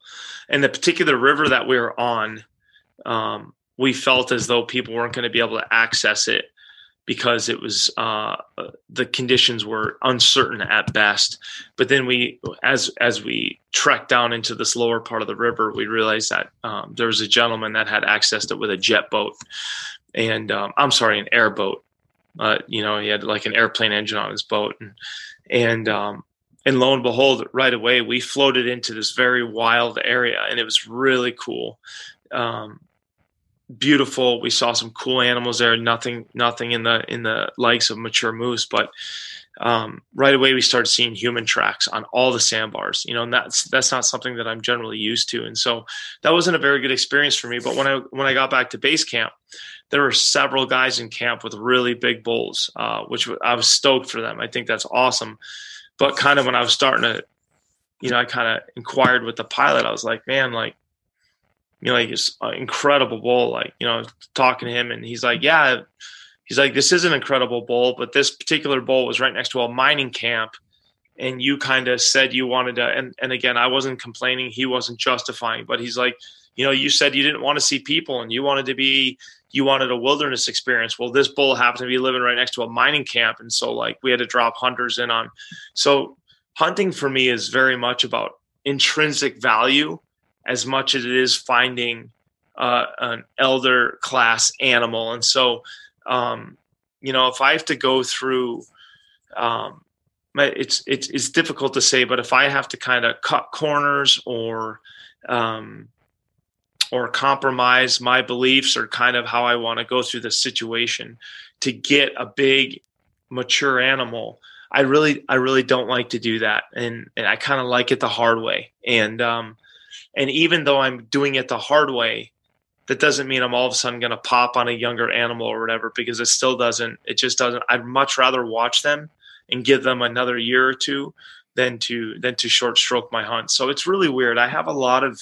And the particular river that we were on, um, we felt as though people weren't going to be able to access it because it was uh, the conditions were uncertain at best. But then we, as as we trekked down into this lower part of the river, we realized that um, there was a gentleman that had accessed it with a jet boat, and um, I'm sorry, an airboat. Uh, you know, he had like an airplane engine on his boat, and and um, and lo and behold, right away we floated into this very wild area, and it was really cool. Um, beautiful. We saw some cool animals there. Nothing, nothing in the in the likes of mature moose, but um, right away we started seeing human tracks on all the sandbars. You know, and that's that's not something that I'm generally used to, and so that wasn't a very good experience for me. But when I when I got back to base camp, there were several guys in camp with really big bulls, uh, which I was stoked for them. I think that's awesome. But kind of when I was starting to, you know, I kind of inquired with the pilot. I was like, man, like you know, like it's an incredible bull. Like, you know, talking to him and he's like, yeah, he's like, this is an incredible bull, but this particular bull was right next to a mining camp. And you kind of said you wanted to, and, and again, I wasn't complaining. He wasn't justifying, but he's like, you know, you said you didn't want to see people and you wanted to be, you wanted a wilderness experience. Well, this bull happened to be living right next to a mining camp. And so like we had to drop hunters in on. So hunting for me is very much about intrinsic value as much as it is finding uh, an elder class animal. And so, um, you know, if I have to go through, um, it's, it's it's difficult to say, but if I have to kind of cut corners or um, or compromise my beliefs or kind of how I want to go through the situation to get a big mature animal, I really I really don't like to do that, and and I kind of like it the hard way. And um, and even though I'm doing it the hard way, that doesn't mean I'm all of a sudden going to pop on a younger animal or whatever, because it still doesn't, it just doesn't, I'd much rather watch them and give them another year or two than to, than to short stroke my hunt. So it's really weird. I have a lot of,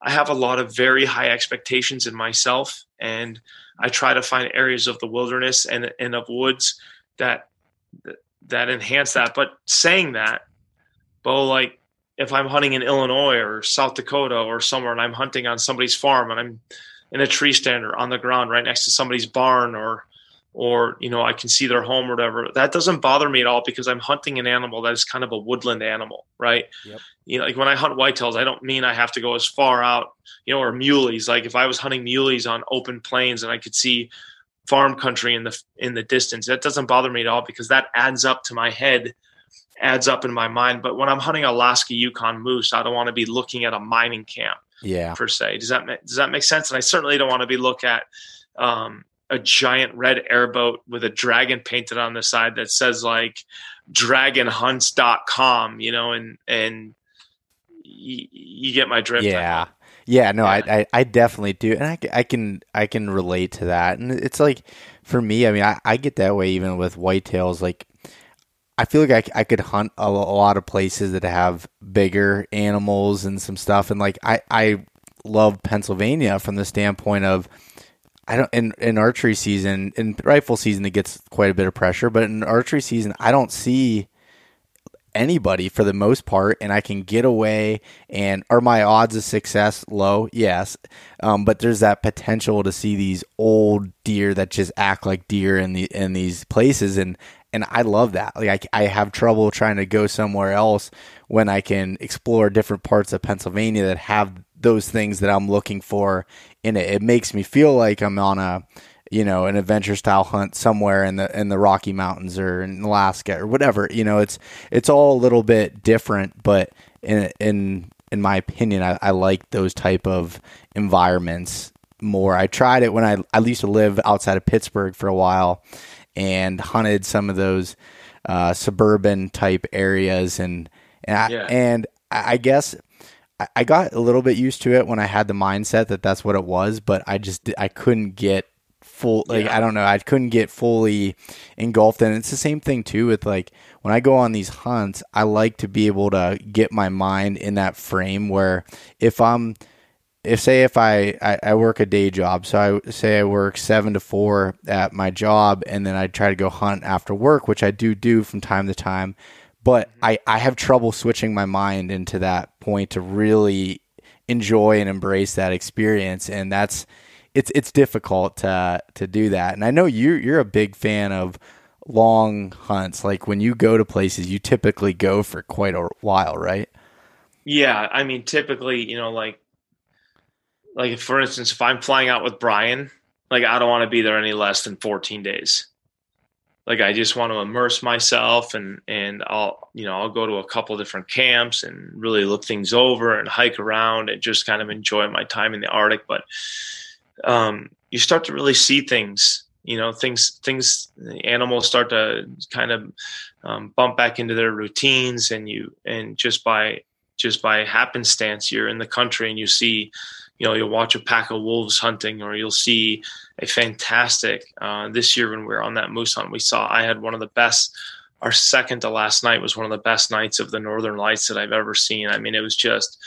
I have a lot of very high expectations in myself and I try to find areas of the wilderness and, and of woods that, that enhance that. But saying that, Bo, like if I'm hunting in Illinois or South Dakota or somewhere and I'm hunting on somebody's farm and I'm in a tree stand or on the ground right next to somebody's barn or or you know I can see their home or whatever. That doesn't bother me at all because I'm hunting an animal that is kind of a woodland animal, right? Yep. You know, like when I hunt whitetails, I don't mean I have to go as far out, you know, or muleys. Like if I was hunting muleys on open plains and I could see farm country in the in the distance, that doesn't bother me at all because that adds up to my head adds up in my mind. But when I'm hunting Alaska Yukon moose, I don't want to be looking at a mining camp. Yeah. Per se, does that does that make sense? And I certainly don't want to be look at um, a giant red airboat with a dragon painted on the side that says like dragonhunts.com, you know, and and y- you get my drift. Yeah. Yeah, no, yeah. I, I, I definitely do, and I, I can I can relate to that, and it's like for me, I mean, I, I get that way even with whitetails. Like I feel like I, I could hunt a, a, lot of places that have bigger animals and some stuff. And like, I, I love Pennsylvania from the standpoint of, I don't, in, in archery season, in rifle season, it gets quite a bit of pressure, but in archery season, I don't see anybody for the most part and I can get away and are my odds of success low? Yes. Um, but there's that potential to see these old deer that just act like deer in the in these places and and I love that. Like I, I have trouble trying to go somewhere else when I can explore different parts of Pennsylvania that have those things that I'm looking for in it. It makes me feel like I'm on a you know an adventure style hunt somewhere in the in the Rocky Mountains or in Alaska or whatever. You know, it's it's all a little bit different, but in in in my opinion, I, I like those type of environments more. I tried it when I I used to live outside of Pittsburgh for a while and hunted some of those uh, suburban type areas, and and I, yeah. and I guess I got a little bit used to it when I had the mindset that that's what it was, but I just I couldn't get full like yeah. I don't know I couldn't get fully engulfed and it's the same thing too with like when I go on these hunts I like to be able to get my mind in that frame where if I'm if say if I, I, I work a day job, so I say I work seven to four at my job, and then I try to go hunt after work, which I do do from time to time. but mm-hmm. I, I have trouble switching my mind into that point to really enjoy and embrace that experience. And that's, it's, it's difficult to, to do that. And I know you, you're a big fan of long hunts. Like when you go to places, you typically go for quite a while, right? Yeah. I mean, typically, you know, like, like for instance, if I'm flying out with Brian, like I don't want to be there any less than 14 days like I just want to immerse myself and and I'll you know I'll go to a couple different camps and really look things over and hike around and just kind of enjoy my time in the Arctic. But um, you start to really see things, you know, things things animals start to kind of um, bump back into their routines, and you and just by just by happenstance you're in the country and you see you know you'll watch a pack of wolves hunting or you'll see a fantastic uh, this year when we were on that moose hunt we saw i had one of the best our second to last night was one of the best nights of the northern lights that i've ever seen. I mean it was just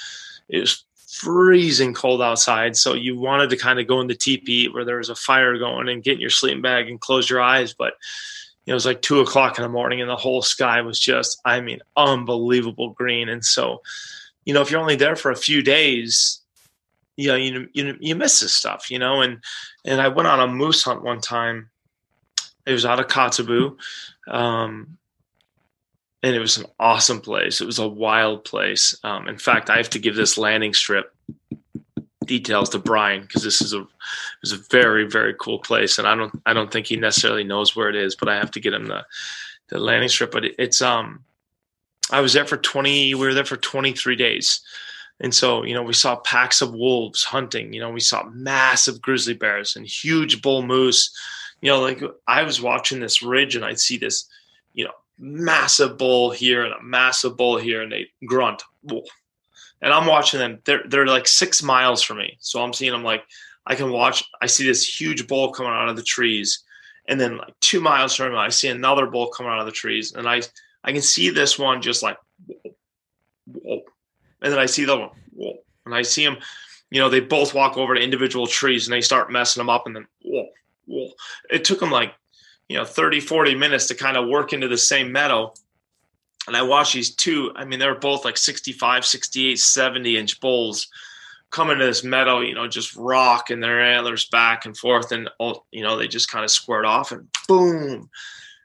it was freezing cold outside. So you wanted to kind of go in the teepee where there was a fire going and get in your sleeping bag and close your eyes. But it was like two o'clock in the morning and the whole sky was just i mean unbelievable green. And so you know if you're only there for a few days you know, you, you, you miss this stuff, you know, and, and I went on a moose hunt one time. It was out of Kotzebue. Um, and it was an awesome place. It was a wild place. Um, in fact, I have to give this landing strip details to Brian because this is a was a very very cool place, and I don't I don't think he necessarily knows where it is, but I have to get him the the landing strip. But it, it's um I was there for twenty. We were there for twenty three days. And so, you know, we saw packs of wolves hunting. You know, we saw massive grizzly bears and huge bull moose. You know, like I was watching this ridge and I'd see this, you know, massive bull here and a massive bull here, and they grunt. And I'm watching them. They're they're like six miles from me. So I'm seeing them like I can watch. I see this huge bull coming out of the trees, and then like two miles from me, I see another bull coming out of the trees, and I I can see this one just like whoa, and then I see them, whoa, and I see them. You know, they both walk over to individual trees and they start messing them up, and then whoa, whoa. It took them like you know 30, 40 minutes to kind of work into the same meadow. And I watched these two. I mean, they're both like 65, 68, 70 inch bulls come into this meadow, you know, just rocking their antlers back and forth. And, oh, you know, they just kind of squared off and boom.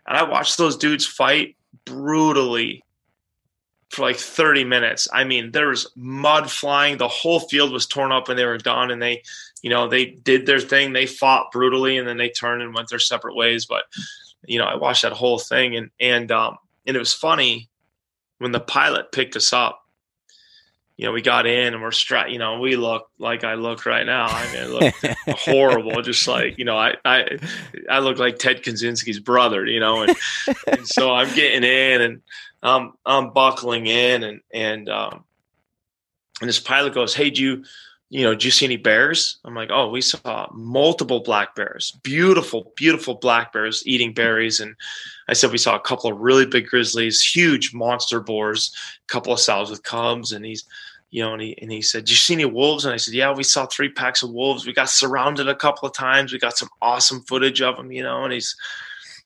And I watched those dudes fight brutally for like 30 minutes. I mean, there was mud flying. The whole field was torn up and they were done. And they, you know, they did their thing. They fought brutally and then they turned and went their separate ways. But, you know, I watched that whole thing and, and, um, and it was funny when the pilot picked us up. You know, we got in and we're strapped. You know, we look like I look right now. I mean, look horrible. Just like you know, I I I look like Ted Kaczynski's brother. You know, and, and so I'm getting in and I'm I'm buckling in and and um, and this pilot goes, "Hey, do you you know, do you see any bears?" I'm like, "Oh, we saw multiple black bears, beautiful, beautiful black bears eating berries." And I said we saw a couple of really big grizzlies, huge monster boars, a couple of sows with cubs, and he's you know, and he and he said, "Do you see any wolves?" And I said, "Yeah, we saw three packs of wolves. We got surrounded a couple of times. We got some awesome footage of them, you know." And he's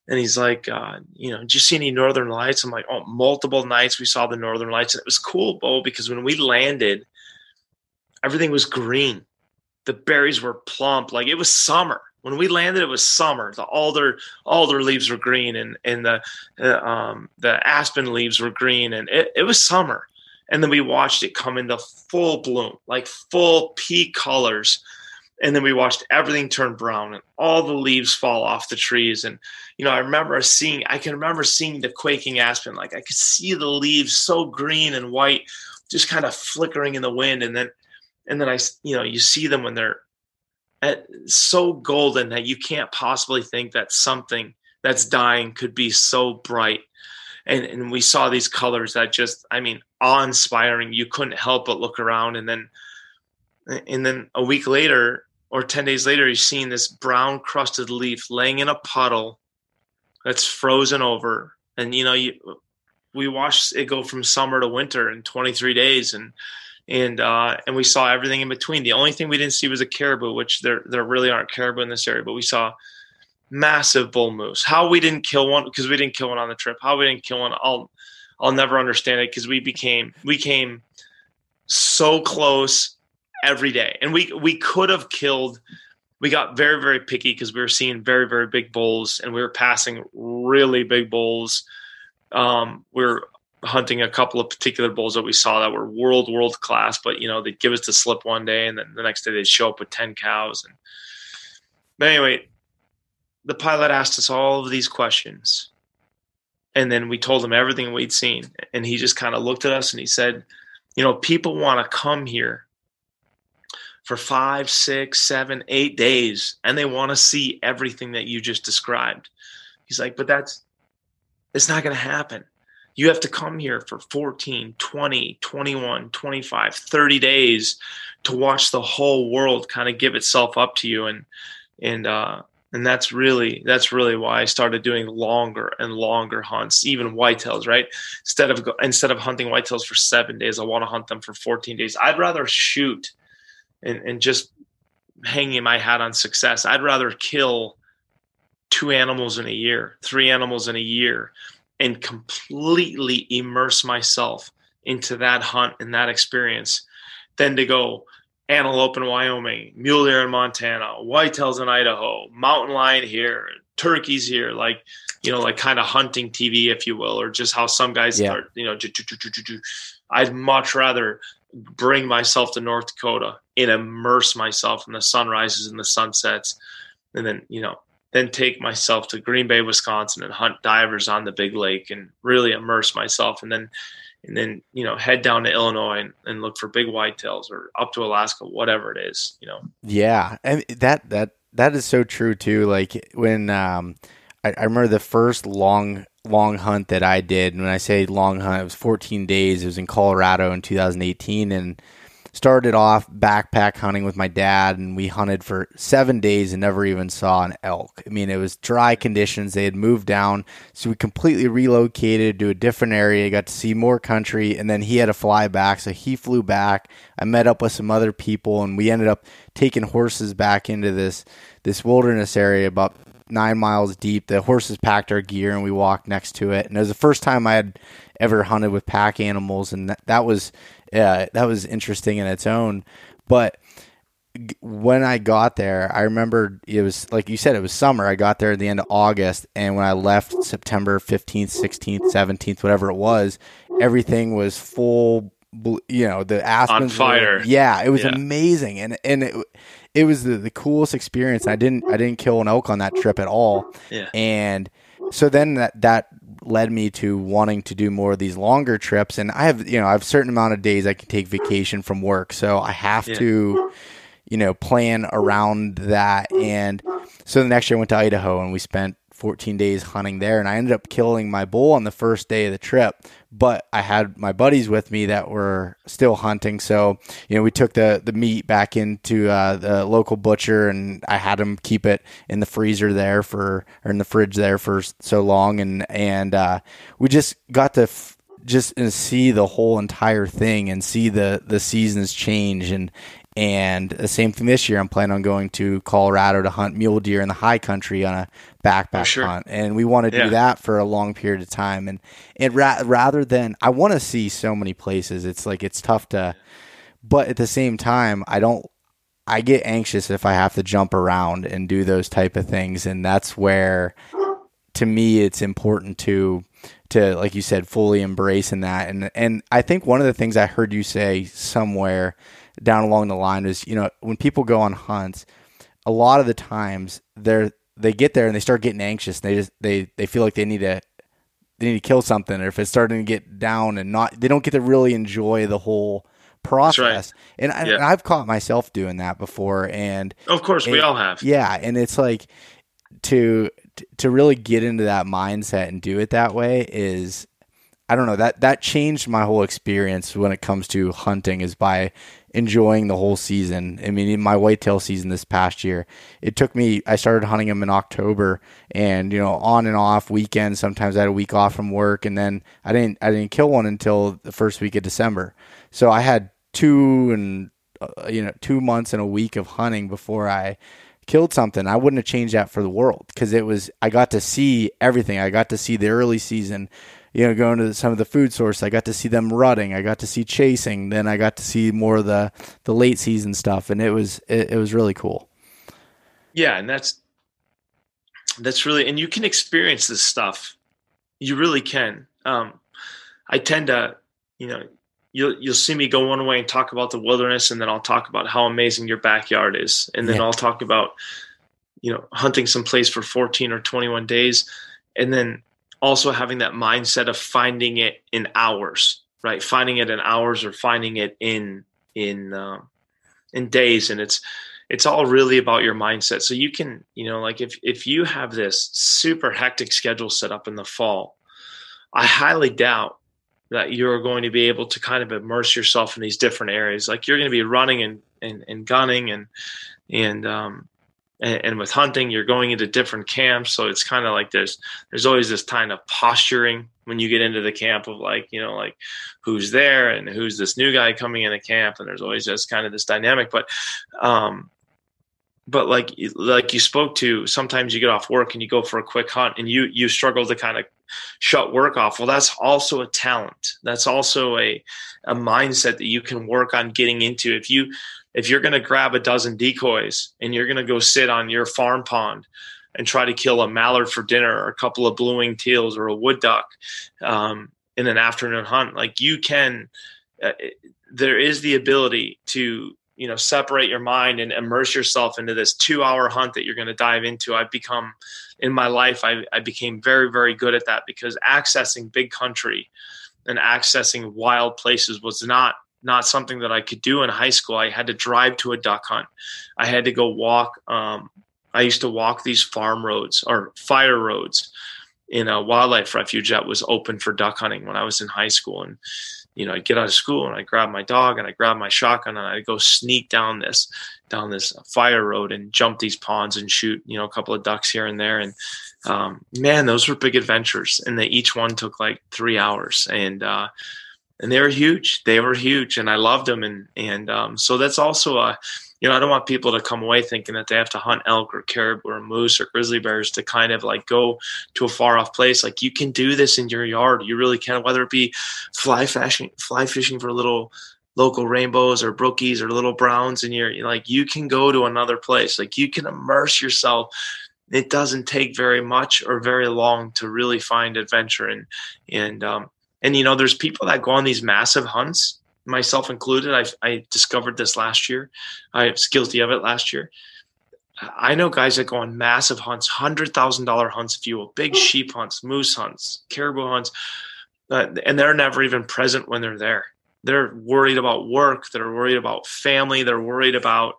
and he's like, uh, you know, did you see any northern lights? I'm like, oh, multiple nights we saw the northern lights. And it was cool, Bo, because when we landed, everything was green. The berries were plump. Like it was summer. When we landed, it was summer. The alder alder leaves were green and, and the uh, um, the aspen leaves were green. And it, it was summer. And then we watched it come into full bloom, like full peak colors and then we watched everything turn brown and all the leaves fall off the trees. And you know i remember seeing i can remember seeing the quaking aspen. Like i could see the leaves so green and white just kind of flickering in the wind. And then and then i you know you see them when they're at, so golden that you can't possibly think that something that's dying could be so bright. And and we saw these colors that just i mean awe-inspiring. You couldn't help but look around. And then and then a week later or 10 days later you're seeing this brown crusted leaf laying in a puddle that's frozen over and you know you we watched it go from summer to winter in 23 days and and uh, and we saw everything in between. The only thing we didn't see was a caribou, which there there really aren't caribou in this area, but we saw massive bull moose. How we didn't kill one because we didn't kill one on the trip. How we didn't kill one, I'll I'll never understand it because we became we came so close every day, and we we could have killed. We got very very picky because we were seeing very very big bulls, and we were passing really big bulls. Um, we are hunting a couple of particular bulls that we saw that were world world class, but you know they'd give us the slip one day, and then the next day they'd show up with ten cows. And but anyway, the pilot asked us all of these questions, and then we told him everything we'd seen, and he just kind of looked at us and he said, "You know, people want to come here." For five, six, seven, eight days, and they want to see everything that you just described. He's like, but that's it's not going to happen you have to come here for 14 20 21 25 30 days to watch the whole world kind of give itself up to you and and uh and that's really that's really why I started doing longer and longer hunts, even whitetails. Right, instead of instead of hunting whitetails for seven days, I want to hunt them for 14 days. I'd rather shoot and, and just hanging my hat on success. I'd rather kill two animals in a year, three animals in a year, and completely immerse myself into that hunt and that experience than to go antelope in Wyoming, mule deer in Montana, whitetails in Idaho, mountain lion here, turkeys here, like you know, like kind of hunting TV, if you will, or just how some guys yeah. are, you know, I'd much rather bring myself to North Dakota and immerse myself in the sunrises and the sunsets, and then you know then take myself to Green Bay, Wisconsin, and hunt divers on the big lake and really immerse myself, and then and then you know head down to Illinois and, and look for big whitetails or up to Alaska, whatever it is, you know. Yeah, and that that that is so true too. Like when um, I, I remember the first long long hunt that I did, and when I say long hunt, it was 14 days. It was in Colorado in 2018, and started off backpack hunting with my dad, and we hunted for seven days and never even saw an elk. I mean, it was dry conditions. They had moved down, so we completely relocated to a different area, got to see more country, and then he had to fly back, so he flew back. I met up with some other people, and we ended up taking horses back into this this wilderness area about nine miles deep. The horses packed our gear, and we walked next to it. And it was the first time I had ever hunted with pack animals, and that, that was yeah, that was interesting in its own. But when I got there, I remember it was like you said, it was summer. I got there at the end of August, and when I left September 15th, 16th, 17th, whatever it was, everything was full. You know, the aspens on fire. Were, yeah, it was yeah. amazing, and and it it was the, the coolest experience. I didn't I didn't kill an elk on that trip at all. Yeah, and so then that that led me to wanting to do more of these longer trips. And I have, you know, I have a certain amount of days I can take vacation from work. So I have yeah. to, you know, plan around that. And so the next year I went to Idaho and we spent 14 days hunting there and I ended up killing my bull on the first day of the trip but I had my buddies with me that were still hunting. So you know we took the the meat back into uh, the local butcher and I had them keep it in the freezer there for or in the fridge there for so long. And and uh, we just got to f- just see the whole entire thing and see the the seasons change. And and the same thing this year. I'm planning on going to Colorado to hunt mule deer in the high country on a backpack oh, sure. hunt, and we want to yeah. do that for a long period of time. And and ra- rather than I want to see so many places, it's like it's tough to. But at the same time, I don't. I get anxious if I have to jump around and do those type of things, and that's where, to me, it's important to to like you said fully embrace in that and and I think one of the things I heard you say somewhere down along the line is you know when people go on hunts, a lot of the times they're they get there and they start getting anxious. And they just they they feel like they need to they need to kill something, or if it's starting to get down and not, they don't get to really enjoy the whole process. Right. And, I, yeah. and I've caught myself doing that before. And of course, we all have. Yeah, and it's like to to really get into that mindset and do it that way is I don't know that that changed my whole experience when it comes to hunting is by enjoying the whole season. I mean, in my whitetail season this past year, it took me. I started hunting them in October, and you know, on and off weekends. Sometimes I had a week off from work, and then I didn't. I didn't kill one until the first week of December. So I had two and uh, you know two months and a week of hunting before I killed something. I wouldn't have changed that for the world because it was. I got to see everything. I got to see the early season you know, going to some of the food source, I got to see them rutting. I got to see chasing. Then I got to see more of the the late season stuff, and it was it, it was really cool. Yeah, and that's that's really and you can experience this stuff. You really can. Um, I tend to, you know, you'll you'll see me go one way and talk about the wilderness, and then I'll talk about how amazing your backyard is, and then yeah. I'll talk about, you know, hunting some place for 14 or 21 days, and then also having that mindset of finding it in hours, right? Finding it in hours or finding it in in uh, in days, and it's it's all really about your mindset. So you can, you know, like if if you have this super hectic schedule set up in the fall, I highly doubt that you're going to be able to kind of immerse yourself in these different areas. Like you're going to be running and and, and gunning and and um and, and with hunting you're going into different camps. So it's kind of like there's there's always this kind of posturing when you get into the camp of like you know like who's there and who's this new guy coming in the camp. And there's always just kind of this dynamic. But um but like like you spoke to sometimes you get off work and you go for a quick hunt and you you struggle to kind of shut work off. Well that's also a talent. That's also a a mindset that you can work on getting into. If you if you're going to grab a dozen decoys and you're going to go sit on your farm pond and try to kill a mallard for dinner or a couple of blue-winged teals or a wood duck um, in an afternoon hunt like you can uh, there is the ability to you know separate your mind and immerse yourself into this two hour hunt that you're going to dive into. I've become in my life I, I became very very good at that because accessing big country and accessing wild places was not not something that i could do in high school i had to drive to a duck hunt i had to go walk um, i used to walk these farm roads or fire roads in a wildlife refuge that was open for duck hunting when i was in high school and you know, I'd get out of school and I'd grab my dog and I'd grab my shotgun and I'd go sneak down this down this fire road and jump these ponds and shoot, you know, a couple of ducks here and there. And um, man, those were big adventures. And they each one took like three hours. And uh, and they were huge. They were huge, and I loved them. And and um, so that's also a you know, I don't want people to come away thinking that they have to hunt elk or caribou or moose or grizzly bears to kind of like go to a far off place. Like you can do this in your yard. You really can, whether it be fly fishing, fly fishing for little local rainbows or brookies or little browns and you're like you can go to another place like you can immerse yourself it doesn't take very much or very long to really find adventure and and um and you know there's people that go on these massive hunts myself included. I, I discovered this last year. I was guilty of it last year. I know guys that go on massive hunts, hundred thousand dollar hunts, if you will, big sheep hunts, moose hunts, caribou hunts, uh, and they're never even present when they're there. They're worried about work. They're worried about family. They're worried about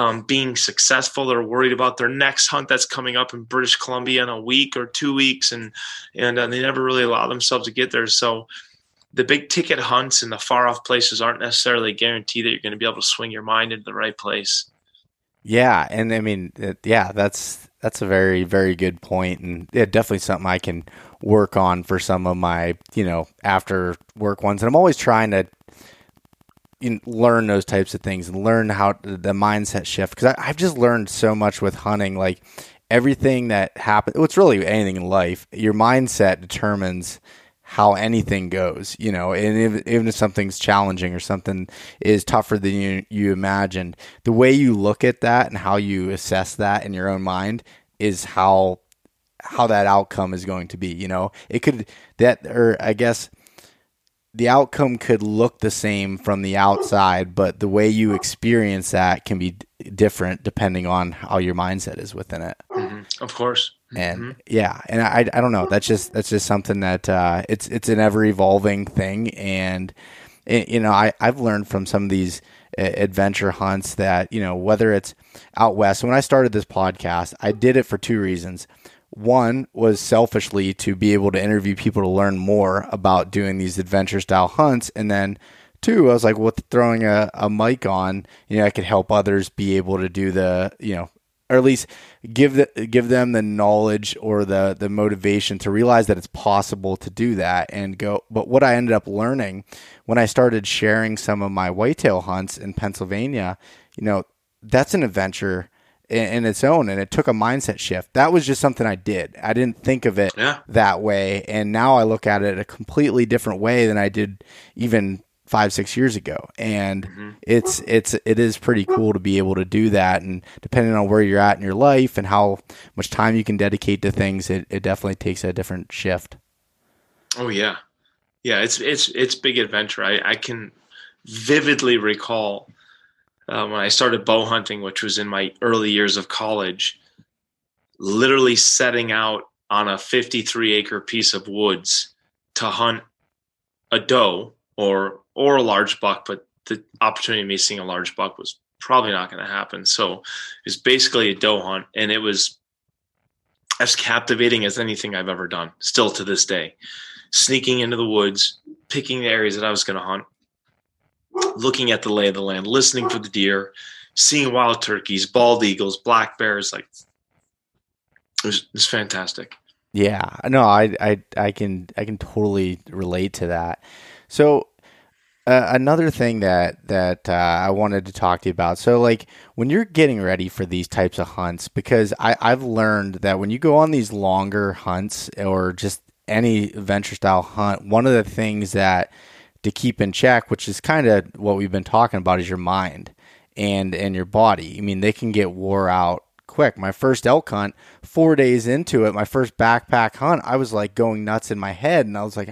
um, being successful. They're worried about their next hunt that's coming up in British Columbia in a week or two weeks, and and uh, they never really allow themselves to get there. So the big ticket hunts in the far off places aren't necessarily guaranteed that you're going to be able to swing your mind into the right place. Yeah, and I mean, it, yeah, that's that's a very very good point, and yeah, definitely something I can work on for some of my you know after work ones. And I'm always trying to learn those types of things and learn how the mindset shift because I've just learned so much with hunting, like everything that happens. Well, it's really anything in life. Your mindset determines how anything goes, you know, and if, even if something's challenging or something is tougher than you, you imagined, the way you look at that and how you assess that in your own mind is how how that outcome is going to be. You know, it could that or I guess the outcome could look the same from the outside, but the way you experience that can be different depending on how your mindset is within it. Mm-hmm. Of course and mm-hmm. yeah and I, I don't know that's just that's just something that uh, it's it's an ever evolving thing and it, you know I, i've learned from some of these uh, adventure hunts that you know whether it's out west when i started this podcast i did it for two reasons one was selfishly to be able to interview people to learn more about doing these adventure style hunts and then two i was like with throwing a, a mic on you know i could help others be able to do the you know or at least give the, give them the knowledge or the the motivation to realize that it's possible to do that and go. But what I ended up learning when I started sharing some of my whitetail hunts in Pennsylvania, you know, that's an adventure in, its own, and it took a mindset shift. That was just something I did. I didn't think of it yeah. that way, and now I look at it a completely different way than I did even five six years ago and mm-hmm. it's it's it is pretty cool to be able to do that and depending on where you're at in your life and how much time you can dedicate to things it, it definitely takes a different shift oh yeah yeah it's it's it's big adventure i i can vividly recall uh, when i started bow hunting which was in my early years of college literally setting out on a 53 acre piece of woods to hunt a doe or or a large buck, but the opportunity of me seeing a large buck was probably not going to happen. So it was basically a doe hunt, and it was as captivating as anything I've ever done, still to this day. Sneaking into the woods, picking the areas that I was going to hunt, looking at the lay of the land, listening for the deer, seeing wild turkeys, bald eagles, black bears. Like it was, it was fantastic. Yeah, no, I, I, I can, I can totally relate to that. So uh, another thing that that uh, I wanted to talk to you about. So, like when you're getting ready for these types of hunts, because I, I've learned that when you go on these longer hunts or just any venture style hunt, one of the things that to keep in check, which is kind of what we've been talking about, is your mind and and your body. I mean, they can get wore out quick. My first elk hunt, four days into it, my first backpack hunt, I was like going nuts in my head, and I was like,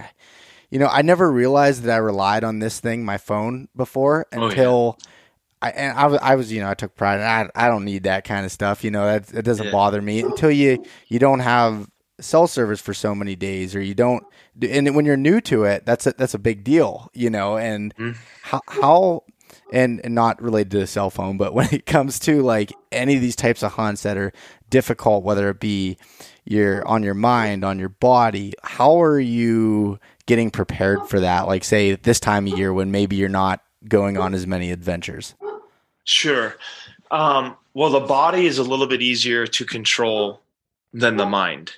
you know, I never realized that I relied on this thing, my phone, before until. Oh, yeah. I, and I was, I was, you know, I took pride. I, I don't need that kind of stuff. You know, that it doesn't yeah. bother me until you, you don't have cell service for so many days, or you don't. And when you're new to it, that's a, that's a big deal, you know. And mm. how, how and, and not related to the cell phone, but when it comes to like any of these types of hunts that are difficult, whether it be your on your mind, on your body, how are you getting prepared for that? Like, say, this time of year when maybe you're not going on as many adventures? Sure. Um, well, the body is a little bit easier to control than the mind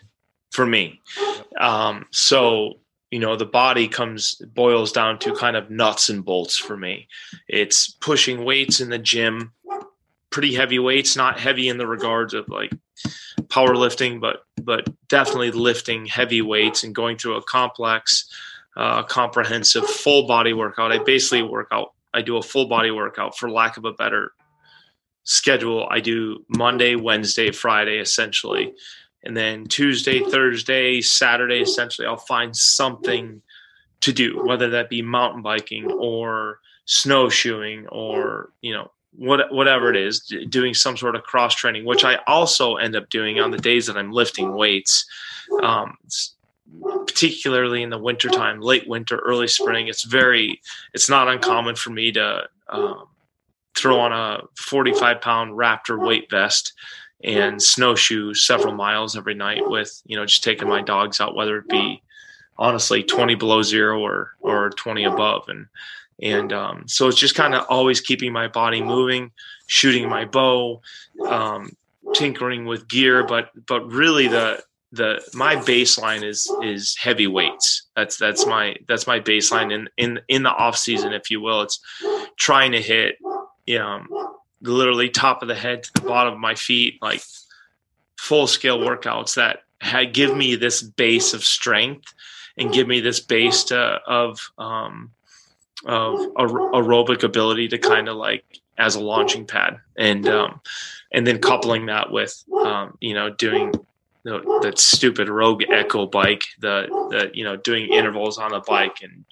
for me. Um, so, you know, the body comes, boils down to kind of nuts and bolts for me. It's pushing weights in the gym, pretty heavy weights, not heavy in the regards of like powerlifting, but but definitely lifting heavy weights and going through a complex, uh, comprehensive full body workout. I basically work out. I do a full body workout for lack of a better schedule. I do Monday, Wednesday, Friday, essentially, and then Tuesday, Thursday, Saturday. Essentially, I'll find something to do, whether that be mountain biking or snowshoeing or you know what, whatever it is, doing some sort of cross training, which I also end up doing on the days that I'm lifting weights. Um, particularly in the wintertime, late winter, early spring, it's very, it's not uncommon for me to um, throw on a 45 pound Raptor weight vest and snowshoe several miles every night with, you know, just taking my dogs out, whether it be honestly 20 below zero or, or 20 above. And, and um, so it's just kind of always keeping my body moving shooting my bow um, tinkering with gear. But but really the the my baseline is is heavy weights. That's that's my that's my baseline in in in the off season if you will. It's trying to hit know literally top of the head to the bottom of my feet like full scale workouts that had, give me this base of strength and give me this base to, of um, of aerobic ability to kind of like as a launching pad. And um, and then coupling that with um, you know doing know, that stupid rogue echo bike the the you know doing intervals on a bike and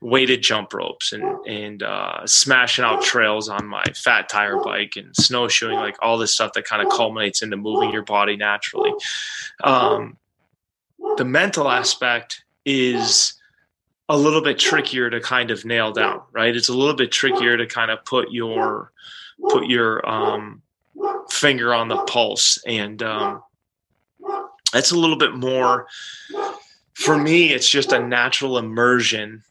weighted jump ropes and and uh, smashing out trails on my fat tire bike and snowshoeing like all this stuff that kind of culminates into moving your body naturally um, the mental aspect is a little bit trickier to kind of nail down, right? It's a little bit trickier to kind of put your put your um, finger on the pulse, and um, that's a little bit more. For me, it's just a natural immersion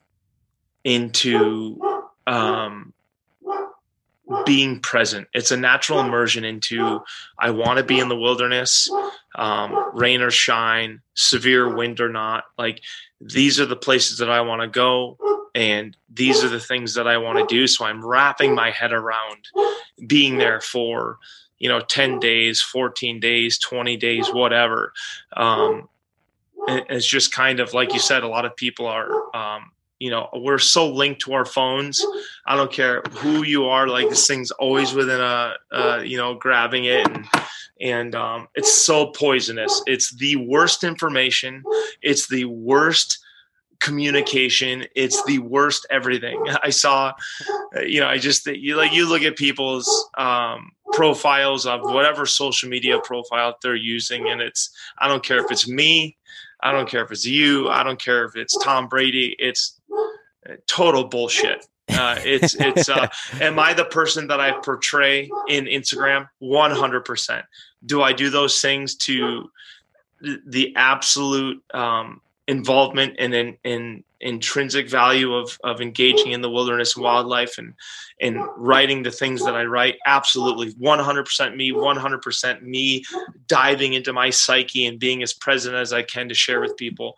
into um, being present. It's a natural immersion into I want to be in the wilderness, um, rain or shine, severe wind or not. Like these are the places that I want to go, and these are the things that I want to do. So I'm wrapping my head around being there for you know 10 days 14 days 20 days whatever. Um, it's just kind of like you said a lot of people are um, you know we're so linked to our phones. I don't care who you are like this thing's always within a, you know grabbing it and and um, it's so poisonous. It's the worst information. It's the worst communication. It's the worst everything. I saw you know i just you like you look at people's um, profiles of whatever social media profile they're using and it's i don't care if it's me i don't care if it's you i don't care if it's tom brady it's total bullshit. Uh, it's it's uh, am i the person that i portray in instagram? 100% do i do those things to the absolute um, involvement and in, in intrinsic value of of engaging in the wilderness wildlife and and writing the things that I write. Absolutely. 100% me 100% me diving into my psyche and being as present as I can to share with people.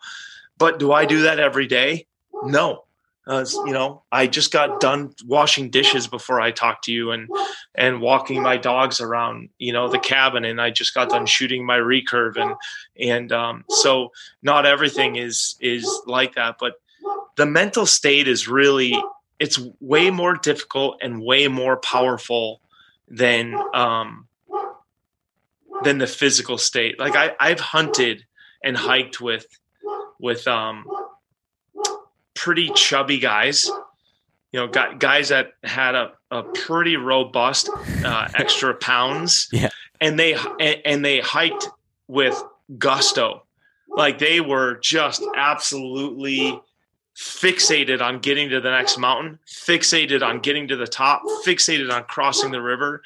But do I do that every day? No uh, you know, I just got done washing dishes before I talked to you and and walking my dogs around, you know, the cabin, and I just got done shooting my recurve, and and um, so not everything is is like that, but the mental state is really it's way more difficult and way more powerful than um, than the physical state. Like I I've hunted and hiked with with um pretty chubby guys, you know, got guys that had a, a pretty robust uh, extra pounds, yeah. and they and they hiked with gusto, like they were just absolutely fixated on getting to the next mountain, fixated on getting to the top, fixated on crossing the river.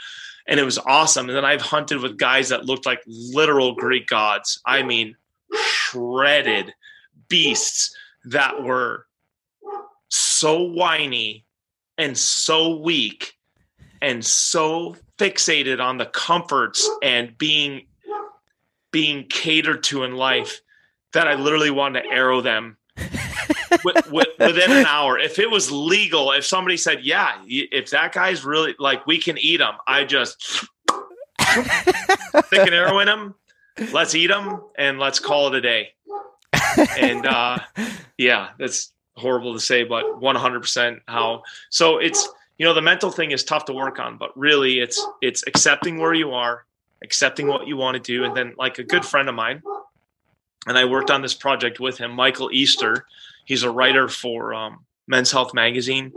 And it was awesome. And then I've hunted with guys that looked like literal Greek gods. I mean, shredded beasts that were so whiny and so weak and so fixated on the comforts and being being catered to in life that I literally wanted to arrow them with, with, within an hour. If it was legal, if somebody said, "Yeah, if that guy's really like we can eat him," I just stick an arrow in him. Let's eat him and let's call it a day. And uh, yeah, that's horrible to say, but 100% how. So it's you know the mental thing is tough to work on, but really it's it's accepting where you are, accepting what you want to do, and then like a good friend of mine, and I worked on this project with him, Michael Easter. He's a writer for um, Men's Health magazine,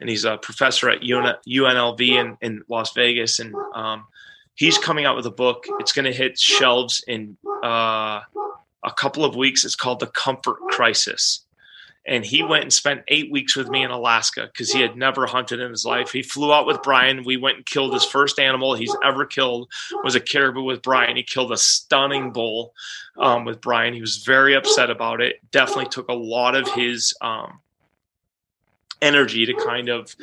and he's a professor at UNLV in, in Las Vegas, and um, he's coming out with a book. It's going to hit shelves in uh, a couple of weeks. It's called The Comfort Crisis and he went and spent eight weeks with me in Alaska because he had never hunted in his life. He flew out with Brian. We went and killed his first animal he's ever killed was a caribou with Brian. He killed a stunning bull um, with Brian. He was very upset about it. Definitely took a lot of his um, energy to kind of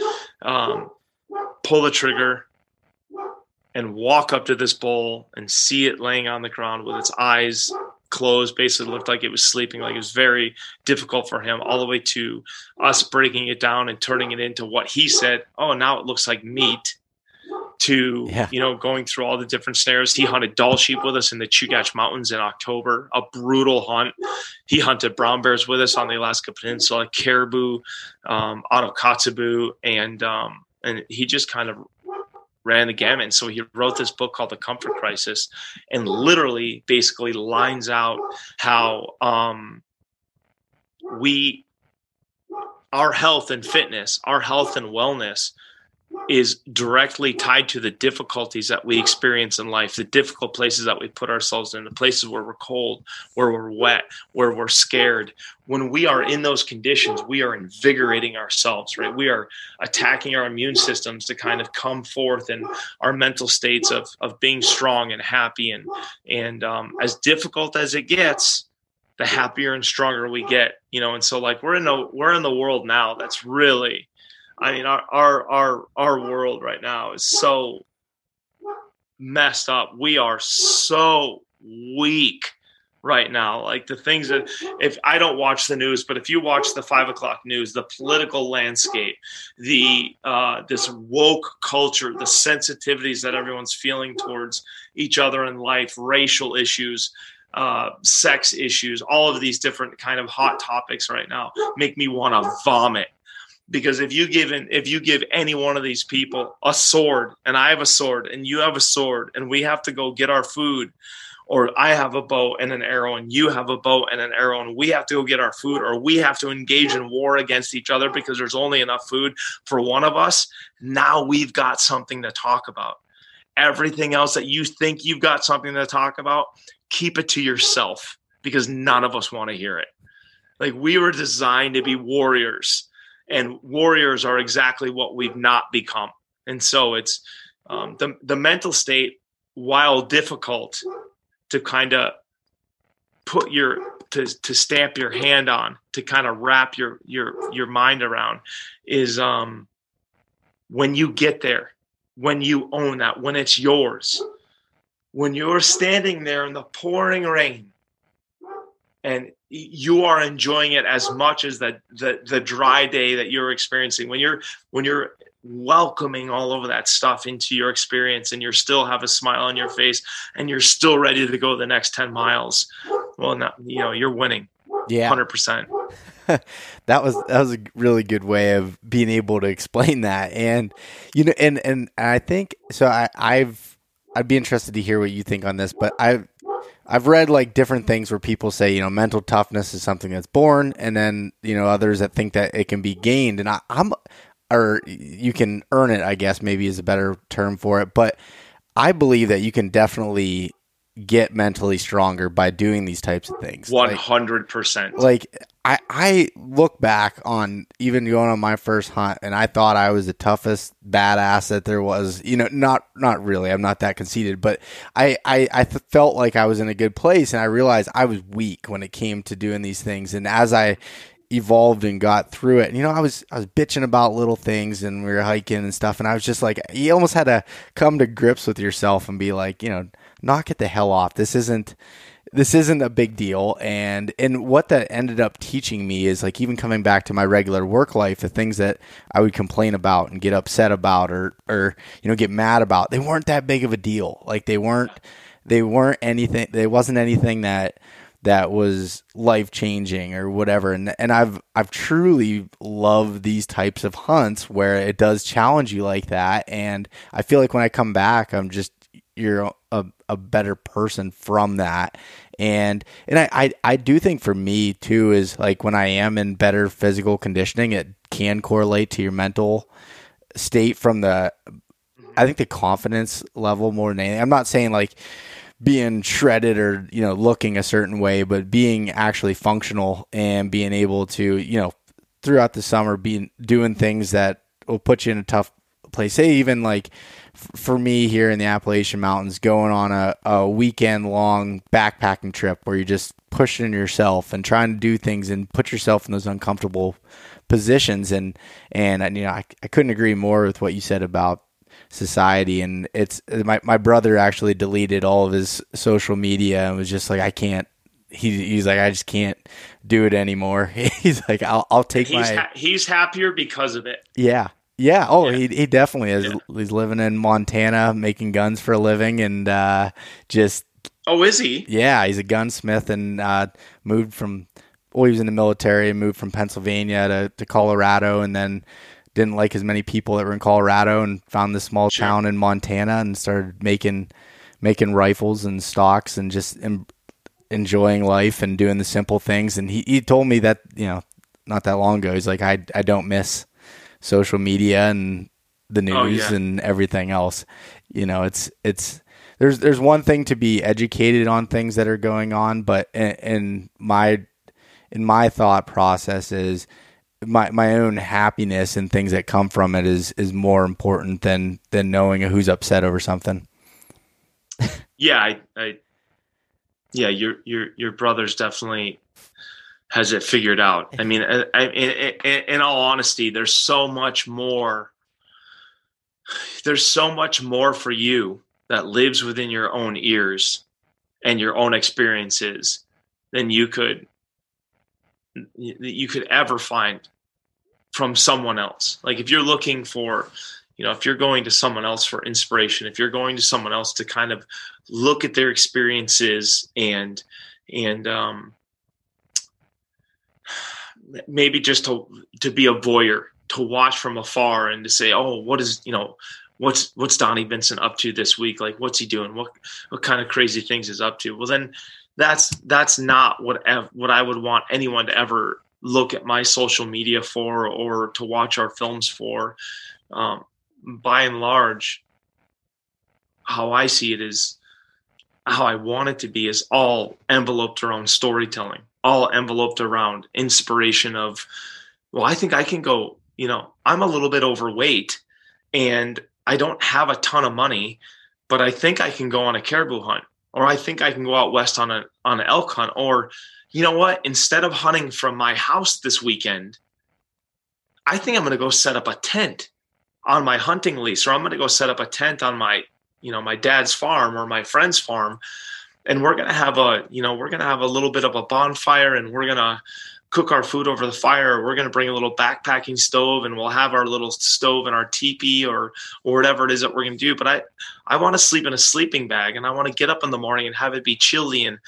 um, pull the trigger and walk up to this bull and see it laying on the ground with its eyes closed basically looked like it was sleeping like it was very difficult for him all the way to us breaking it down and turning it into what he said oh now it looks like meat to yeah. you know going through all the different snares he hunted Dall sheep with us in the chugach mountains in october a brutal hunt he hunted brown bears with us on the alaska peninsula caribou um, out of kotzebue and um, and he just kind of ran the gamut. And so he wrote this book called The Comfort Crisis and literally basically lines out how um, we, our health and fitness, our health and wellness is directly tied to the difficulties that we experience in life, the difficult places that we put ourselves in, the places where we're cold, where we're wet, where we're scared. When we are in those conditions, we are invigorating ourselves, right? We are attacking our immune systems to kind of come forth in our mental states of of being strong and happy and and um, as difficult as it gets, the happier and stronger we get, you know. And so like we're in the we're in the world now that's really I mean, our our our our world right now is so messed up. We are so weak right now. Like the things that, if I don't watch the news, but if you watch the five o'clock news, the political landscape, the uh, this woke culture, the sensitivities that everyone's feeling towards each other in life, racial issues, uh, sex issues, all of these different kind of hot topics right now make me want to vomit. Because if you give in, if you give any one of these people a sword, and I have a sword, and you have a sword, and we have to go get our food, or I have a bow and an arrow, and you have a bow and an arrow, and we have to go get our food, or we have to engage in war against each other because there's only enough food for one of us. Now we've got something to talk about. Everything else that you think you've got something to talk about, keep it to yourself because none of us want to hear it. Like we were designed to be warriors, and warriors are exactly what we've not become. And so it's um, the the mental state, while difficult, to kind of put your to to stamp your hand on to kind of wrap your your your mind around is um when you get there when you own that when it's yours when you're standing there in the pouring rain and you are enjoying it as much as the, the the dry day that you're experiencing. When you're when you're welcoming all of that stuff into your experience and you're still have a smile on your face and you're still ready to go the next 10 miles well not, you know you're winning yeah. 100% that was that was a really good way of being able to explain that. And you know and and i think so i i've i'd be interested to hear what you think on this but i've I've read like different things where people say, you know, mental toughness is something that's born, and then you know others that think that it can be gained. And I, I'm or you can earn it, I guess maybe is a better term for it. But I believe that you can definitely get mentally stronger by doing these types of things. One hundred percent. Like I, I look back on even going on my first hunt, and I thought I was the toughest badass that there was. You know, not not really. I'm not that conceited, but I I, I felt like I was in a good place, and I realized I was weak when it came to doing these things. And as I evolved and got through it. And, you know, I was I was bitching about little things and we were hiking and stuff, and I was just like, you almost had to come to grips with yourself and be like, you know, knock it the hell off. This isn't this isn't a big deal and and what that ended up teaching me is like even coming back to my regular work life the things that i would complain about and get upset about or or you know get mad about they weren't that big of a deal like they weren't they weren't anything they wasn't anything that that was life changing or whatever. And and I've I've truly loved these types of hunts where it does challenge you like that. And I feel like when I come back, I'm just you're a, a better person from that. And and I, I, I do think for me too is like when I am in better physical conditioning, it can correlate to your mental state from the I think the confidence level more than anything. I'm not saying like being shredded or you know looking a certain way, but being actually functional and being able to you know throughout the summer being doing things that will put you in a tough place. Say even like for me here in the Appalachian Mountains, going on a, a weekend long backpacking trip where you're just pushing yourself and trying to do things and put yourself in those uncomfortable positions and and you know I, I couldn't agree more with what you said about society and it's my my brother actually deleted all of his social media and was just like I can't he, he's like I just can't do it anymore. he's like I'll I'll take he's my ha- he's happier because of it. Yeah. Yeah. Oh, yeah. he he definitely is. Yeah. He's living in Montana, making guns for a living, and uh, just. Oh, is he? Yeah, he's a gunsmith and uh, moved from. Well, he was in the military and moved from Pennsylvania to, to Colorado, and then didn't like as many people that were in Colorado and found this small sure. town in Montana and started making making rifles and stocks and just em- enjoying life and doing the simple things. And he, he told me that you know not that long ago he's like I I don't miss social media and the oh, news oh, yeah. and everything else. You know, it's it's there's there's one thing to be educated on things that are going on, but in, in my in my thought process is my my own happiness and things that come from it is is more important than than knowing who's upset over something. yeah, I, I yeah, your your your brother's definitely has it figured out. I mean, I, I, in, in all honesty, there's so much more. There's so much more for you that lives within your own ears and your own experiences than you could that you could ever find from someone else. Like if you're looking for, you know, if you're going to someone else for inspiration, if you're going to someone else to kind of look at their experiences and and um, maybe just to to be a voyeur, to watch from afar and to say, oh, what is you know, what's what's Donnie Vincent up to this week? Like, what's he doing? What what kind of crazy things is up to? Well, then that's that's not what what I would want anyone to ever look at my social media for or to watch our films for. Um, by and large, how I see it is how I want it to be is all enveloped around storytelling, all enveloped around inspiration of, well, I think I can go, you know, I'm a little bit overweight and I don't have a ton of money, but I think I can go on a caribou hunt or I think I can go out west on a on an elk hunt, or you know what? Instead of hunting from my house this weekend, I think I'm going to go set up a tent on my hunting lease, or I'm going to go set up a tent on my you know my dad's farm or my friend's farm, and we're to have a you know we're to have a little bit of a bonfire, and we're to cook our food over the fire. We're going to bring a little backpacking stove and we'll have our little stove and our teepee or or whatever it is that we're going to do. But I I want to sleep in a sleeping bag and I want to get up in the morning and have it be chilly and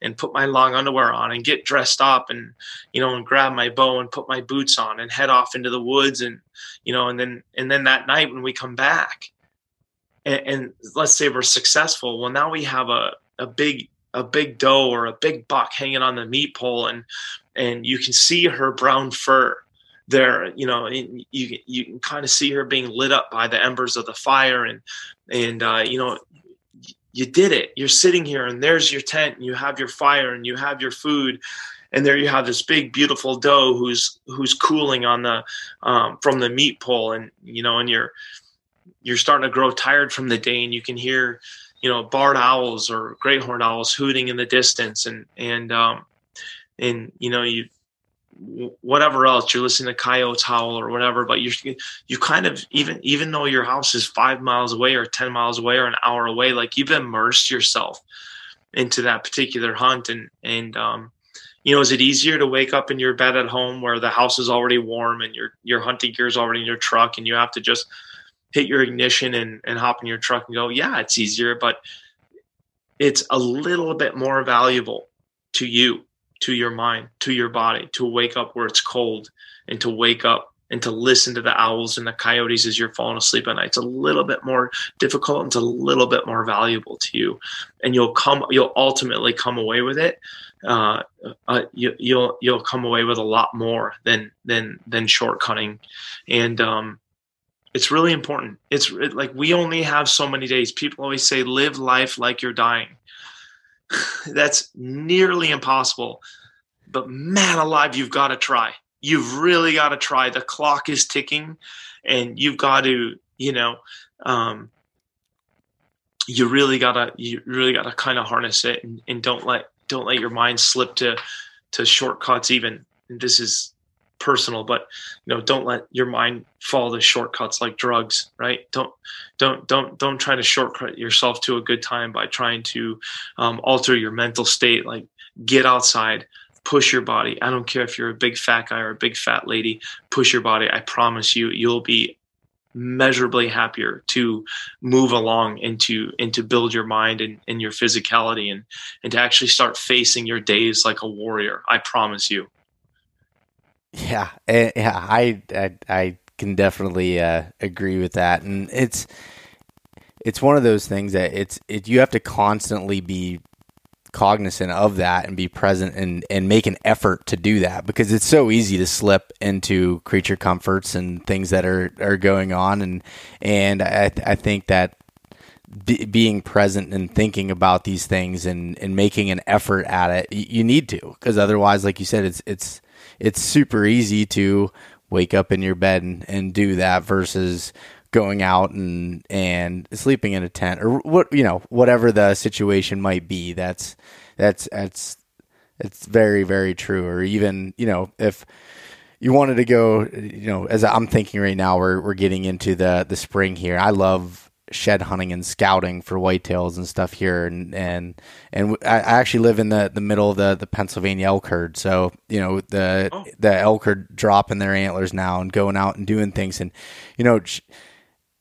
and put my long underwear on and get dressed up and you know and grab my bow and put my boots on and head off into the woods and you know and then and then that night when we come back and, and let's say we're successful well now we have a a big a big doe or a big buck hanging on the meat pole and and you can see her brown fur there you know you you can kind of see her being lit up by the embers of the fire and and uh, you know you did it. You're sitting here and there's your tent and you have your fire and you have your food and there you have this big beautiful doe who's who's cooling on the um, from the meat pole and you know and you're you're starting to grow tired from the day and you can hear you know barred owls or great horned owls hooting in the distance. And and um, and you know you whatever else you're listening to coyotes howl or whatever but you you kind of even even though your house is five miles away or 10 miles away or an hour away like you've immersed yourself into that particular hunt. And and um you know is it easier to wake up in your bed at home where the house is already warm and your your hunting gear is already in your truck and you have to just hit your ignition and and hop in your truck and go yeah it's easier but it's a little bit more valuable to you to your mind, to your body, to wake up where it's cold and to wake up and to listen to the owls and the coyotes as you're falling asleep at night. It's a little bit more difficult and it's a little bit more valuable to you. And you'll come, you'll ultimately come away with it. Uh, uh, you, will you'll, you'll come away with a lot more than, than, than shortcutting. And, um, it's really important. It's like we only have so many days. People always say, live life like you're dying. that's nearly impossible. But man alive, you've got to try. You've really got to try. The clock is ticking, and you've got to, you know, um, you really gotta, you really gotta kind of harness it, and, and don't let don't let your mind slip to to shortcuts. Even and this is personal but you know don't let your mind fall to shortcuts like drugs right? Don't don't don't don't try to shortcut yourself to a good time by trying to um, alter your mental state like get outside push your body. I don't care if you're a big fat guy or a big fat lady push your body. I promise you you'll be measurably happier to move along and to and to build your mind and, and your physicality and and to actually start facing your days like a warrior. I promise you yeah, eh, yeah, I I, I can definitely uh, agree with that, and it's it's one of those things that it's it you have to constantly be cognizant of that and be present and and make an effort to do that because it's so easy to slip into creature comforts and things that are are going on. And and I I think that being present and thinking about these things and and making an effort at it you, you need to because otherwise like you said it's it's it's super easy to wake up in your bed and, and do that versus going out and and sleeping in a tent or what you know whatever the situation might be. That's that's that's it's very very true. Or even you know if you wanted to go you know as i'm thinking right now we're we're getting into the the spring here. I love shed hunting and scouting for whitetails and stuff here, and and and I actually live in the, the middle of the, the Pennsylvania elk herd, so you know the oh. the elk herd dropping their antlers now and going out and doing things, and you know.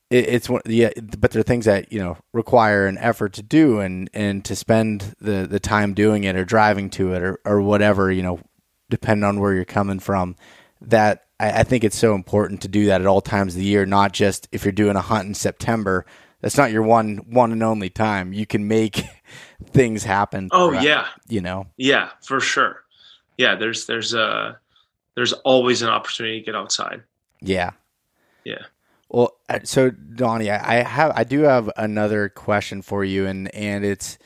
It, it's one, yeah, but there are things that you know require an effort to do, and, and to spend the, the time doing it, or driving to it, or, or whatever you know, depending on where you're coming from. That I, I think it's so important to do that at all times of the year, not just if you're doing a hunt in September. That's not your one one and only time. You can make things happen. Oh yeah, you know. Yeah, for sure. Yeah, there's there's a there's always an opportunity to get outside. Yeah. Yeah. Well, uh, so Donnie, I have I do have another question for you, and and it's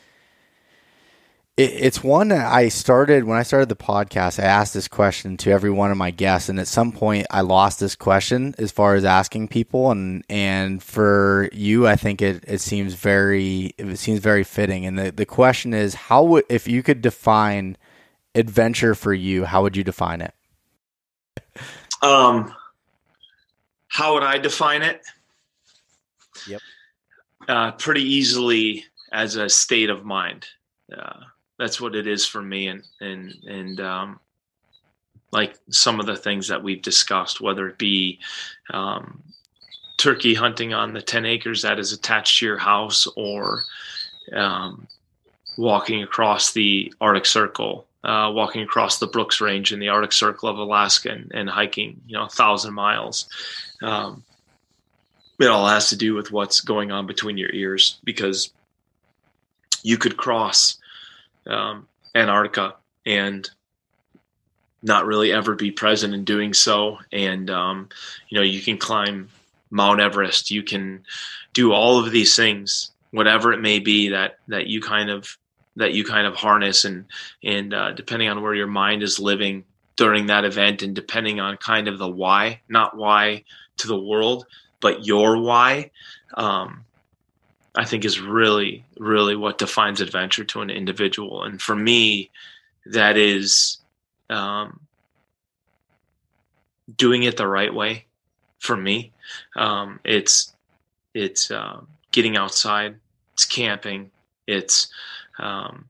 it's one that I started when I started the podcast. I asked this question to every one of my guests, and at some point, I lost this question as far as asking people. And and for you, I think it, it seems very it seems very fitting. And the, the question is, how would if you could define adventure for you, how would you define it? Um, how would I define it? Yep. Uh, pretty easily as a state of mind. Uh, that's what it is for me and and and um, like some of the things that we've discussed whether it be um, turkey hunting on the 10 acres that is attached to your house or um, walking across the arctic circle uh, walking across the brooks range in the arctic circle of alaska and, and hiking you know a thousand miles. Um, it all has to do with what's going on between your ears because you could cross um, Antarctica and not really ever be present in doing so. And, um, you know, you can climb Mount Everest, you can do all of these things, whatever it may be that, that you kind of, that you kind of harness and, and, uh, depending on where your mind is living during that event and depending on kind of the why, not why to the world, but your why, um, I think is really, really what defines adventure to an individual. And for me, that is um, doing it the right way. For me, um, it's it's uh, getting outside, it's camping, it's um,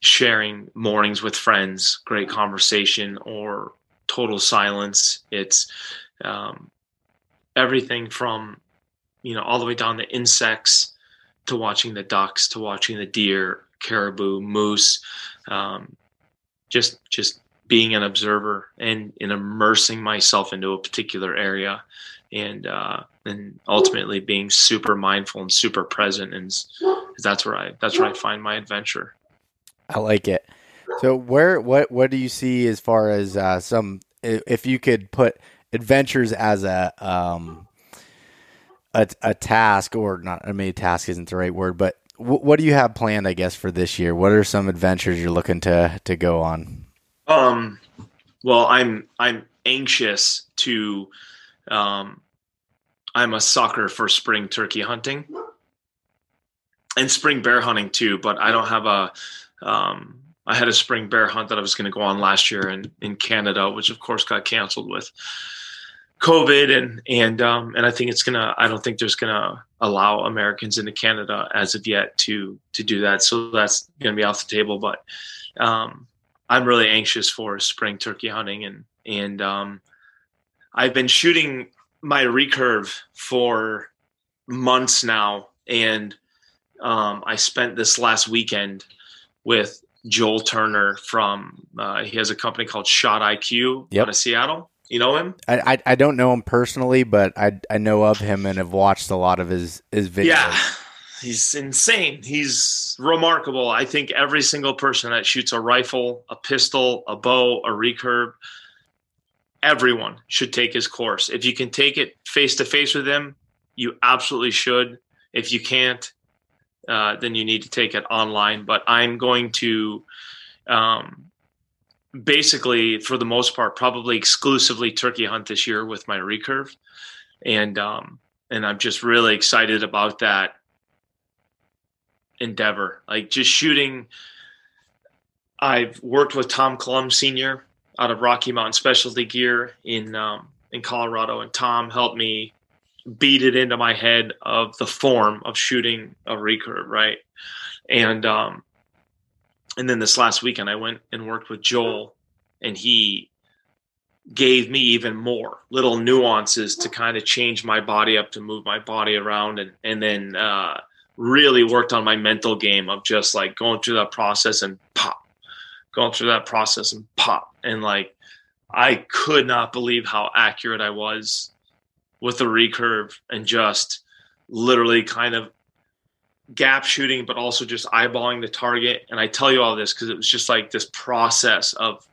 sharing mornings with friends, great conversation, or total silence. It's um, everything from you know all the way down to insects to watching the ducks, to watching the deer, caribou, moose, um, just just being an observer and, and immersing myself into a particular area, and uh, and ultimately being super mindful and super present, and that's where I that's where I find my adventure. I like it. So where what what do you see as far as uh, some if you could put adventures as a um, a, a task or not I mean task isn't the right word but w- what do you have planned I guess for this year? What are some adventures you're looking to to go on? Um well I'm I'm anxious to um I'm a sucker for spring turkey hunting and spring bear hunting too but I don't have a um I had a spring bear hunt that I was going to go on last year in in Canada which of course got canceled with COVID and and um, and I think it's gonna. I don't think there's gonna allow Americans into Canada as of yet to to do that. So that's gonna be off the table. But um, I'm really anxious for spring turkey hunting and and um, I've been shooting my recurve for months now, and um, I spent this last weekend with Joel Turner from. Uh, he has a company called Shot IQ yep. out of Seattle you know him? I, I, I don't know him personally, but I I know of him and have watched a lot of his his videos. Yeah, he's insane. He's remarkable. I think every single person that shoots a rifle, a pistol, a bow, a recurve, everyone should take his course. If you can take it face to face with him, you absolutely should. If you can't, uh, then you need to take it online. But I'm going to um, basically, for the most part, probably exclusively turkey hunt this year with my recurve, and um, and I'm just really excited about that endeavor. Like just shooting. I've worked with Tom Clum Senior out of Rocky Mountain Specialty Gear in um, in Colorado, and Tom helped me beat it into my head of the form of shooting a recurve, right? And um, and then this last weekend I went and worked with Joel, and he gave me even more little nuances to kind of change my body up to move my body around. And and then uh, really worked on my mental game of just like going through that process and pop going through that process and pop. And like I could not believe how accurate I was with the recurve and just literally kind of gap shooting, but also just eyeballing the target. And I tell you all this because it was just like this process of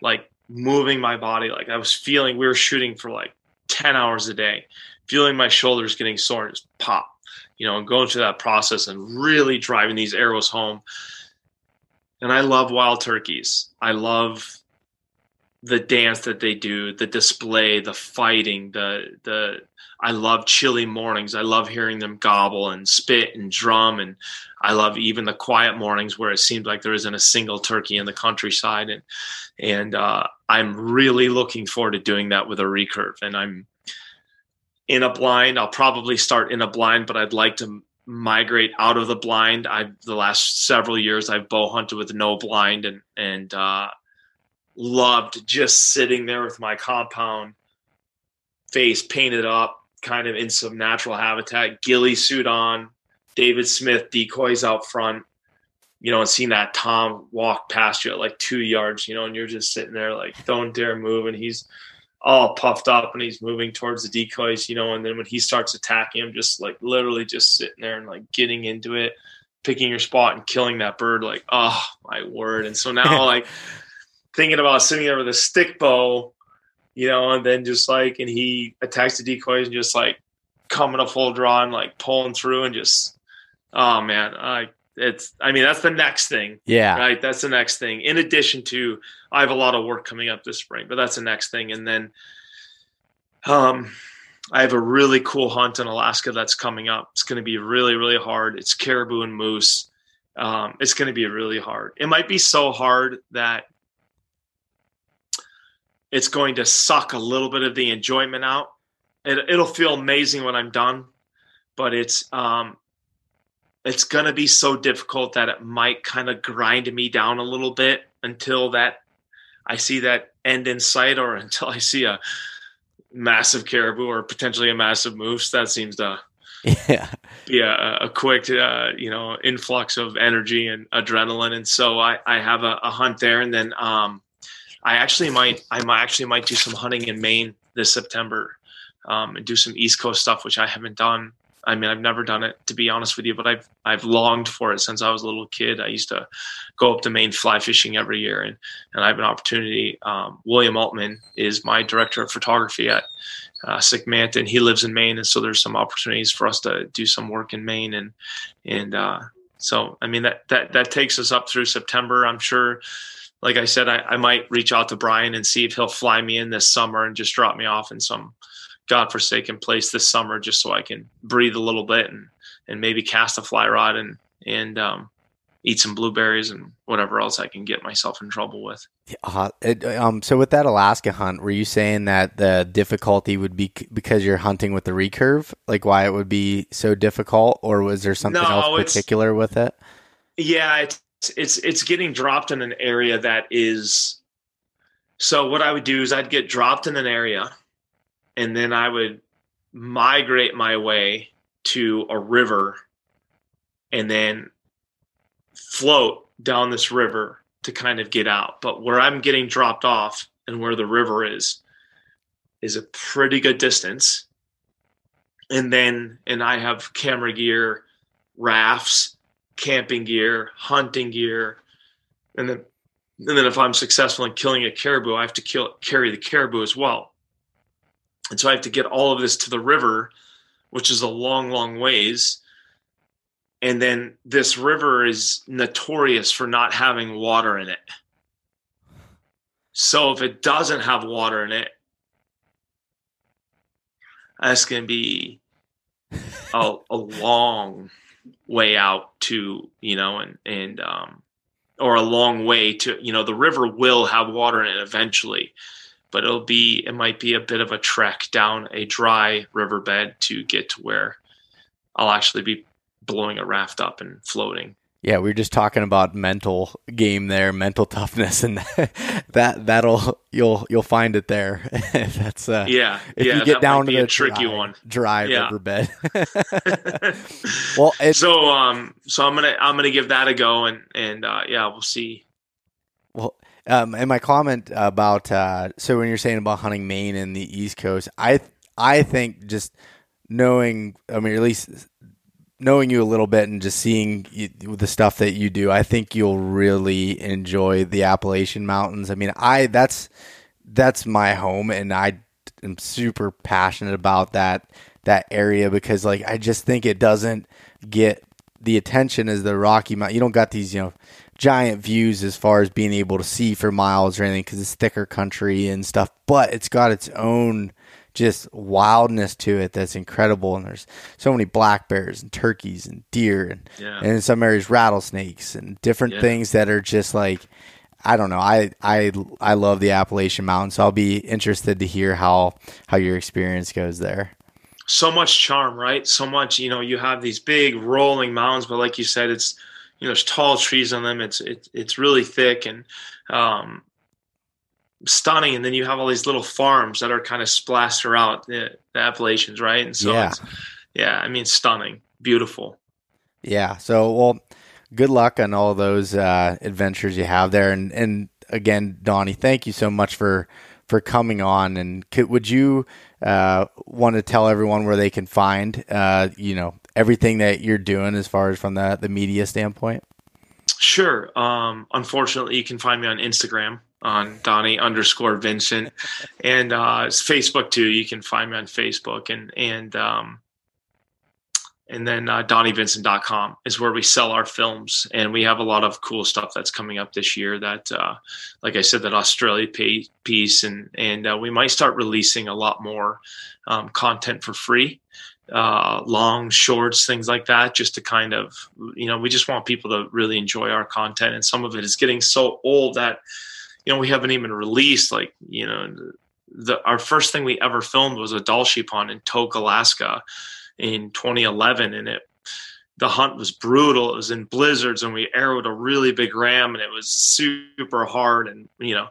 like moving my body. Like I was feeling we were shooting for like 10 hours a day, feeling my shoulders getting sore and just pop, you know, and going through that process and really driving these arrows home. And I love wild turkeys. I love the dance that they do, the display, the fighting, the the I love chilly mornings. I love hearing them gobble and spit and drum and I love even the quiet mornings where it seems like there isn't a single turkey in the countryside and and uh, I'm really looking forward to doing that with a recurve and I'm in a blind. I'll probably start in a blind, but I'd like to migrate out of the blind. I've the last several years I've bow hunted with no blind and and uh, loved just sitting there with my compound face painted up, kind of in some natural habitat, ghillie suit on, David Smith decoys out front, you know, and seeing that Tom walk past you at like two yards, you know, and you're just sitting there like, don't dare move. And he's all puffed up and he's moving towards the decoys, you know, and then when he starts attacking I'm just like literally just sitting there and like getting into it, picking your spot and killing that bird, like, oh my word. And so now like thinking about sitting there with a stick bow, you know, and then just like, and he attacks the decoys and just like coming a full draw and like pulling through and just, oh man, I, it's, I mean, that's the next thing. Yeah. Right. That's the next thing. In addition to, I have a lot of work coming up this spring, but that's the next thing. And then, um, I have a really cool hunt in Alaska that's coming up. It's going to be really, really hard. It's caribou and moose. Um, it's going to be really hard. It might be so hard that it's going to suck a little bit of the enjoyment out. It, it'll feel amazing when I'm done, but it's um, it's going to be so difficult that it might kind of grind me down a little bit until that I see that end in sight, or until I see a massive caribou or potentially a massive moose. That seems to yeah be a, a quick uh, you know influx of energy and adrenaline. And so I I have a, a hunt there, and then um, I actually might I might actually might do some hunting in Maine this September um, and do some East Coast stuff, which I haven't done. I mean, I've never done it to be honest with you, but I've I've longed for it since I was a little kid. I used to go up to Maine fly fishing every year, and and I have an opportunity. Um, William Altman is my director of photography at uh, Sick Manta, and he lives in Maine, and so there's some opportunities for us to do some work in Maine, and and uh, so I mean that that that takes us up through September. I'm sure like I said, I, I might reach out to Brian and see if he'll fly me in this summer and just drop me off in some godforsaken place this summer, just so I can breathe a little bit and and maybe cast a fly rod and and um, eat some blueberries and whatever else I can get myself in trouble with. Uh, it, um, so with that Alaska hunt, were you saying that the difficulty would be c- because you're hunting with the recurve, like why it would be so difficult, or was there something no, else particular with it? Yeah, it's it's it's getting dropped in an area that is so what I would do is I'd get dropped in an area and then I would migrate my way to a river and then float down this river to kind of get out. But where I'm getting dropped off and where the river is is a pretty good distance. And then and I have camera gear, rafts, camping gear, hunting gear, and then and then if I'm successful in killing a caribou, I have to kill carry the caribou as well. And so I have to get all of this to the river, which is a long, long ways. And then this river is notorious for not having water in it. So if it doesn't have water in it, that's going to be a, a long way out to you know and and um or a long way to you know the river will have water in it eventually but it'll be it might be a bit of a trek down a dry riverbed to get to where I'll actually be blowing a raft up and floating. Yeah, we were just talking about mental game there, mental toughness, and that that'll you'll you'll find it there. That's uh, yeah, if yeah, you get down to the tricky dry, one, dry yeah. riverbed. well, so um, so I'm gonna I'm gonna give that a go, and and uh, yeah, we'll see. Well, um, and my comment about uh, so when you're saying about hunting Maine and the East Coast, I I think just knowing, I mean, at least knowing you a little bit and just seeing you, the stuff that you do, I think you'll really enjoy the Appalachian Mountains. I mean, I that's that's my home, and I am super passionate about that that area because, like, I just think it doesn't get the attention as the Rocky Mountain. You don't got these, you know, giant views as far as being able to see for miles or anything because it's thicker country and stuff, but it's got its own just wildness to it that's incredible. And there's so many black bears and turkeys and deer and, Yeah. and in some areas rattlesnakes and different Yeah. things that are just like I don't know. I I I love the Appalachian Mountains. So I'll be interested to hear how how your experience goes there. so much charm, right? So much, you know, you have these big rolling mountains, but like you said, it's you know, there's tall trees on them. It's it's it's really thick and um, stunning. And then you have all these little farms that are kind of splashed throughout the, the Appalachians, right? And so Yeah. it's yeah, I mean, stunning, beautiful. Yeah. So, well, good luck on all those uh, adventures you have there. And and again, Donnie, thank you so much for for coming on. And could, would you uh, want to tell everyone where they can find uh, you know everything that you're doing as far as from the the media standpoint? Sure. Um, unfortunately, you can find me on Instagram on Donnie underscore Vincent, and uh, it's Facebook too. You can find me on Facebook, and and um, and then uh, DonnieVincent.com is where we sell our films, and we have a lot of cool stuff that's coming up this year. That, uh, like I said, that Australia piece, and and uh, we might start releasing a lot more um, content for free uh, long shorts, things like that, just to kind of, you know, we just want people to really enjoy our content. And some of it is getting so old that, you know, we haven't even released like, you know, the, our first thing we ever filmed was a Dulce pond in Tok, Alaska in 2011. And it, the hunt was brutal. It was in blizzards and we arrowed a really big ram and it was super hard and, you know,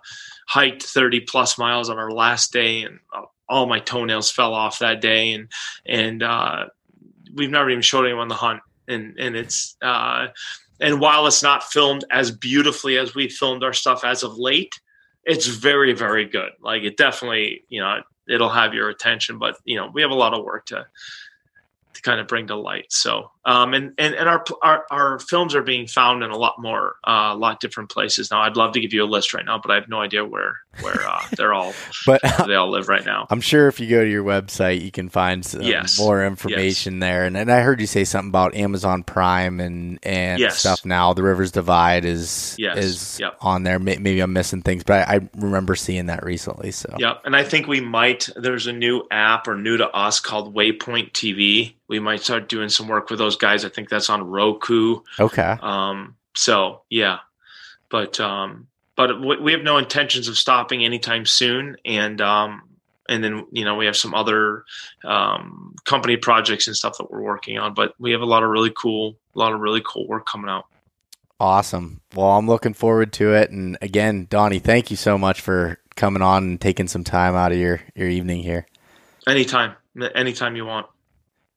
hiked 30 plus miles on our last day and uh, all my toenails fell off that day and and uh, we've never even showed anyone the hunt and and it's uh, and while it's not filmed as beautifully as we filmed our stuff as of late it's very very good. Like it definitely you know it'll have your attention but you know we have a lot of work to to kind of bring to light so um and and, and our, our our films are being found in a lot more uh, a lot different places now i'd love to give you a list right now but i have no idea where where uh, they're all But they all live right now I'm sure if you go to your website, you can find some Yes. more information there. And, and I heard you say something about Amazon Prime and and Yes. stuff. Now the Rivers Divide is Yes. is Yep. on there. Maybe I'm missing things, but I, I remember seeing that recently. So Yep. And I think we might, there's a new app or new to us called Waypoint TV. We might start doing some work with those guys. I think that's on Roku. okay, Um, so yeah, but, um, but we we have no intentions of stopping anytime soon. And, um, and then, you know, we have some other, um, company projects and stuff that we're working on, but we have a lot of really cool, a lot of really cool work coming out. awesome. Well, I'm looking forward to it. And again, Donnie, thank you so much for coming on and taking some time out of your your evening here. Anytime, anytime you want.